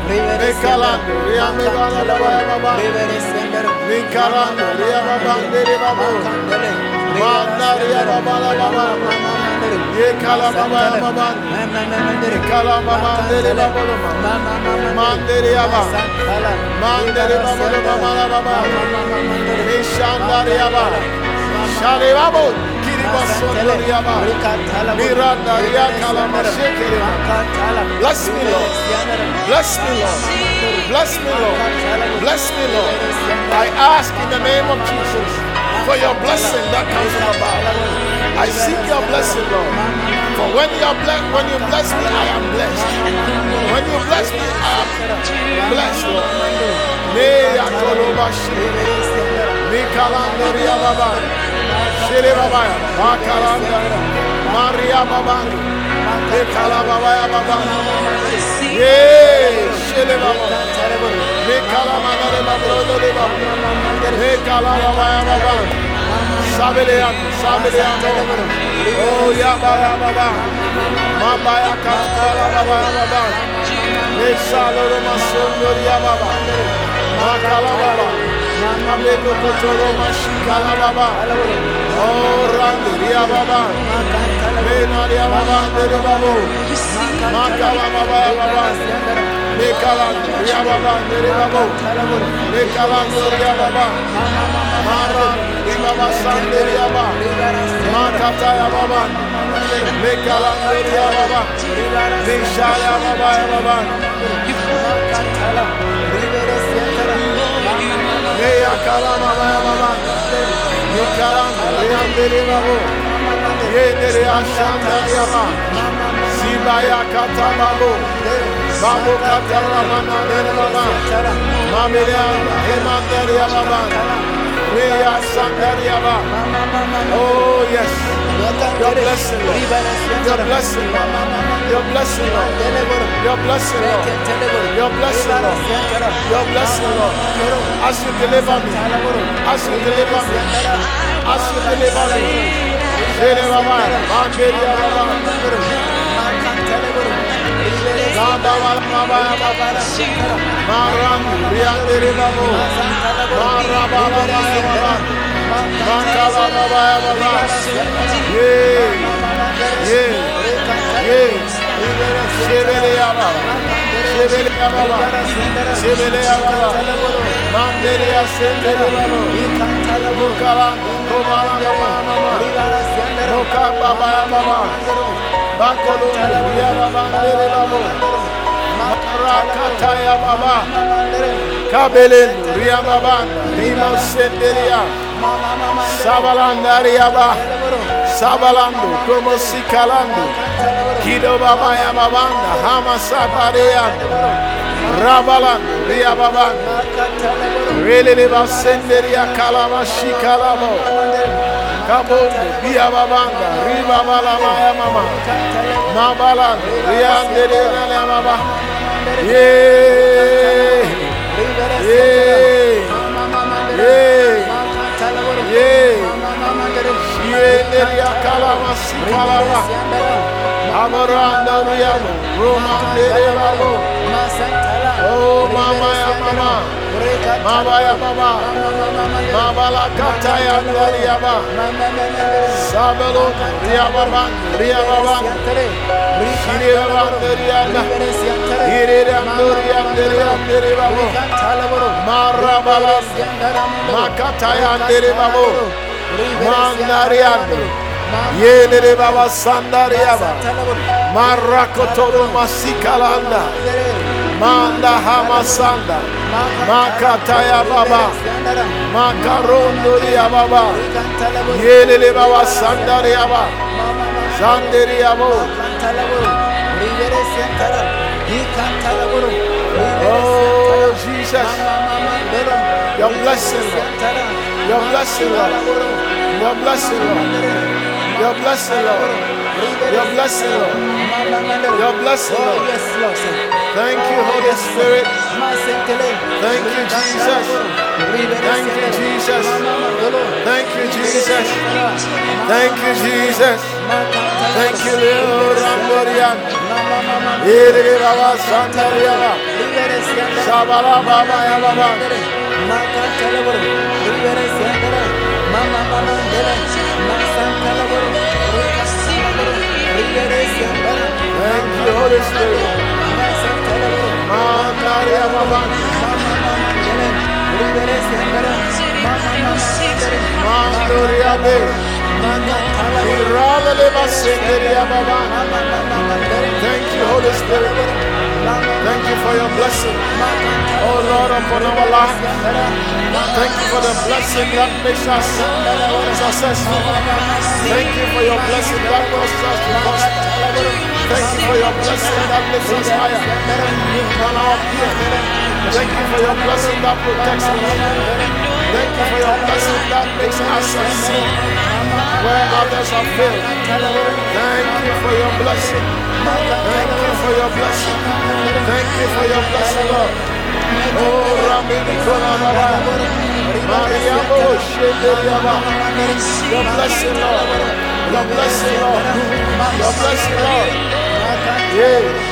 Mekalando, Riame Baba Baba Baba, Mikalando, Ria Baba, Dere Baba, Mandaria Baba Ye kala baba ya baba. Kala baba ndere baba baba. Mandere ya baba. Mandere baba baba baba baba. Nishandare ya baba. Share baba. Kiriba sondori ya baba. Miranda ya kala mashekere. Bless me, Lord. Bless me, Lord. Bless me, Lord. Bless me, Lord. I ask in the name of Jesus for your blessing that comes from above. I seek your blessing, Lord. For when you are blessed, when you bless me, I am blessed. When you bless me, I am blessed, Lord. Me yakoloba shiri. Mi kalandori baba. Shiri baba. Makalanda. Maria baba. Me kala baba baba. Yeah, shiri baba. Me kala baba. Lolo baba. Baba. Sabeleyan, sabeleyan. Oh ya baba baba. Mama ya kala baba ya baba. Me saloro masondori ya baba. Makala baba. Ameko kotoro mashikala baba. Oh randi ya baba. Me nari ya baba ndere babo. Makala baba ya baba. Me kala ya baba ndere babo. Me kala ndori ya baba. Mara ya baba sandere ya baba. Makata ya baba. Me kala ndori ya baba. Me shaya baba ya baba. Me ya kala baba ya baba. Me kala ya Me. Oh yes. Your blessing, Lord. Your blessing, Lord. Your blessing, Lord. Your blessing, Lord. Your blessing, Lord. Your blessing, Lord. As you deliver me, as you deliver me, as you deliver me. Shele baba, mangeri ya baba. Nanda wala baba ya baba. Maran, riandere babo. Mara baba ya baba. Makala baba ya baba. Yeah, yeah, yeah. Shebele ya baba. Shebele ya baba. Shebele ya baba. Mandere ya sendere baba. Mukala, kumala baba mama. Muka baba ya baba. Bakolo ya baba ndere baba. Baba. Sabalando, como si calando. Kido baba ya babanda, hama sabariando. Rabalando, ria babanda. Relele kalama shikalamo. Kabondo, bia babanda, riba balama ya mama. Mabalando, riandere ya baba. Yeah. Yeah. Yeah. Yeah. Shienderia kalama sikalama. Amoranda riamo. Roma derelabo. Oh mama ya mama. Mama ya mama. Mama la kata ya ndariaba. Sabelo riababa. Riababa. Shireba ndariana. Irera ndoriya ndariya ndaribabo. Marabala. Makata ya ndaribabo. Mandariando. Yelere baba sandariaba. Marakotoro masikalanda. Manda hamasanda. Makataya baba. Makarondo ya baba. Yelele baba sandariaba. Sandariabo. Oh Jesus. Your blessing, Lord. Your blessing, Lord. Your blessing, Lord. Your blessing, Lord. Your blessing, Lord. Your blessing, Lord. Thank you, Holy Spirit. Thank you, Jesus. Thank you, Jesus. Thank you, Jesus. Thank you, Jesus. Thank you, Lord. Ramborian. Ere Baba Sandariaba. Sabala Baba ya Baba. Yande. Irabele Holy Spirit. Thank you, Holy Spirit. Thank you for your blessing. Oh Lord, upon our life. Thank you for the blessing that makes us successful. Thank you for your blessing that causes us to. Thank you for your blessing that lifts us higher than our peer. Thank you for your blessing that protects us. Thank you for your blessing that makes us succeed where others have failed. Thank you for your blessing. Thank you for your blessing. Thank you for your blessing, Lord. Oh, Ramini Kolababa. Maria Shederiaba. Your blessing, Lord. Your blessing, Lord. Your blessing, Lord. Yeah.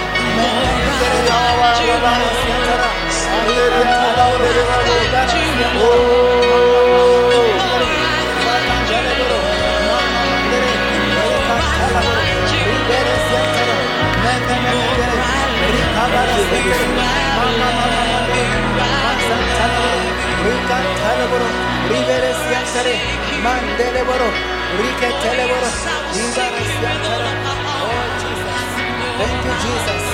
Mandeleboro, Riketeleboro, Ibarasiantara. Oh Jesus. Thank you, Jesus.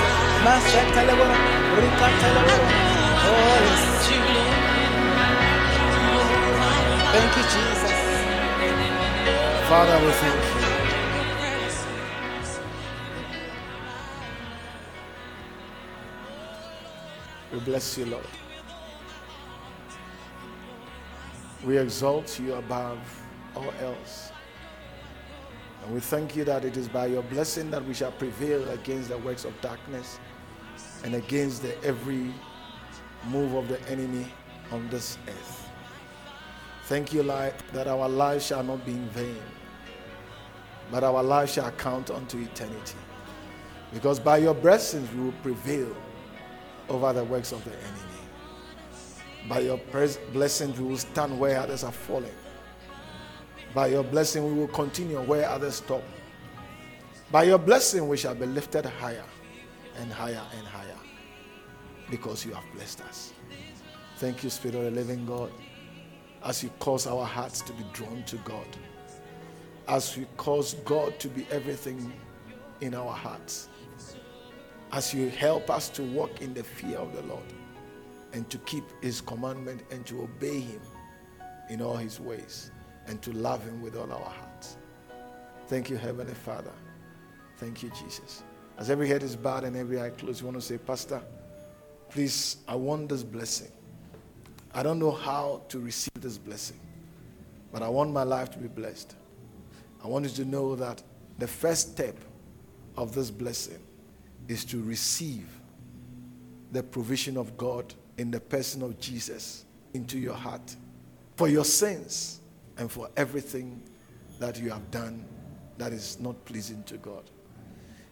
Masanteleboro, Rikateleboro. Oh yes. Thank you, Jesus. Father, we thank you. We bless you, Lord. We exalt you above all else. And we thank you that it is by your blessing that we shall prevail against the works of darkness and against the every move of the enemy on this earth. Thank you, Lord, that our lives shall not be in vain, but our lives shall count unto eternity. Because by your blessings we will prevail over the works of the enemy. By your blessings we will stand where others are falling. By your blessing we will continue where others stop. By your blessing we shall be lifted higher and higher and higher because you have blessed us. Thank you, Spirit of the living God, as you cause our hearts to be drawn to God, as you cause God to be everything in our hearts, as you help us to walk in the fear of the Lord and to keep His commandment and to obey Him in all His ways and to love Him with all our hearts. Thank you, Heavenly Father. Thank you, Jesus. As every head is bowed and every eye closed, you want to say, Pastor, please, I want this blessing. I don't know how to receive this blessing, but I want my life to be blessed. I want you to know that the first step of this blessing is to receive the provision of God in the person of Jesus into your heart for your sins and for everything that you have done that is not pleasing to God.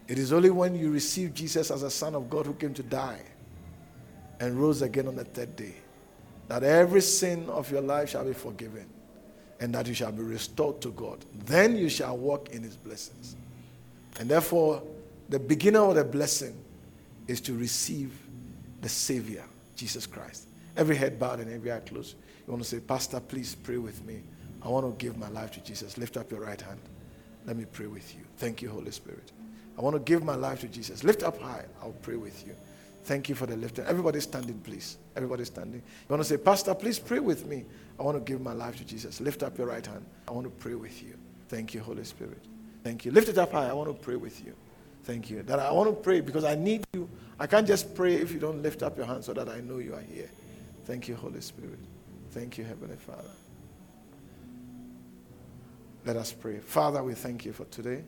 It is only when you receive Jesus as a Son of God who came to die and rose again on the third day that every sin of your life shall be forgiven and that you shall be restored to God. Then you shall walk in His blessings. And therefore, the beginning of the blessing is to receive the Savior, Jesus Christ. Every head bowed and every eye closed. You want to say, Pastor, please pray with me. I want to give my life to Jesus. Lift up your right hand. Let me pray with you. Thank you, Holy Spirit. I want to give my life to Jesus. Lift up high. I'll pray with you. Thank you for the lifting. Everybody standing, please. Everybody standing. You want to say, Pastor, please pray with me. I want to give my life to Jesus. Lift up your right hand. I want to pray with you. Thank you, Holy Spirit. Thank you. Lift it up high. I want to pray with you. Thank you. That I want to pray because I need you. I can't just pray if you don't lift up your hand so that I know you are here. Thank you, Holy Spirit. Thank you, Heavenly Father. Let us pray. Father, we thank you for today.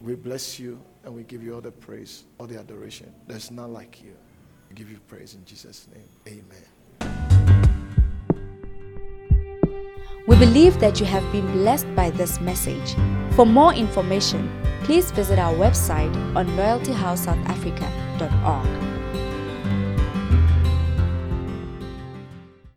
We bless you and we give you all the praise, all the adoration. There's none like you. We give you praise in Jesus' name. Amen. We believe that you have been blessed by this message. For more information, please visit our website on loyaltyhousesouthafrica.org.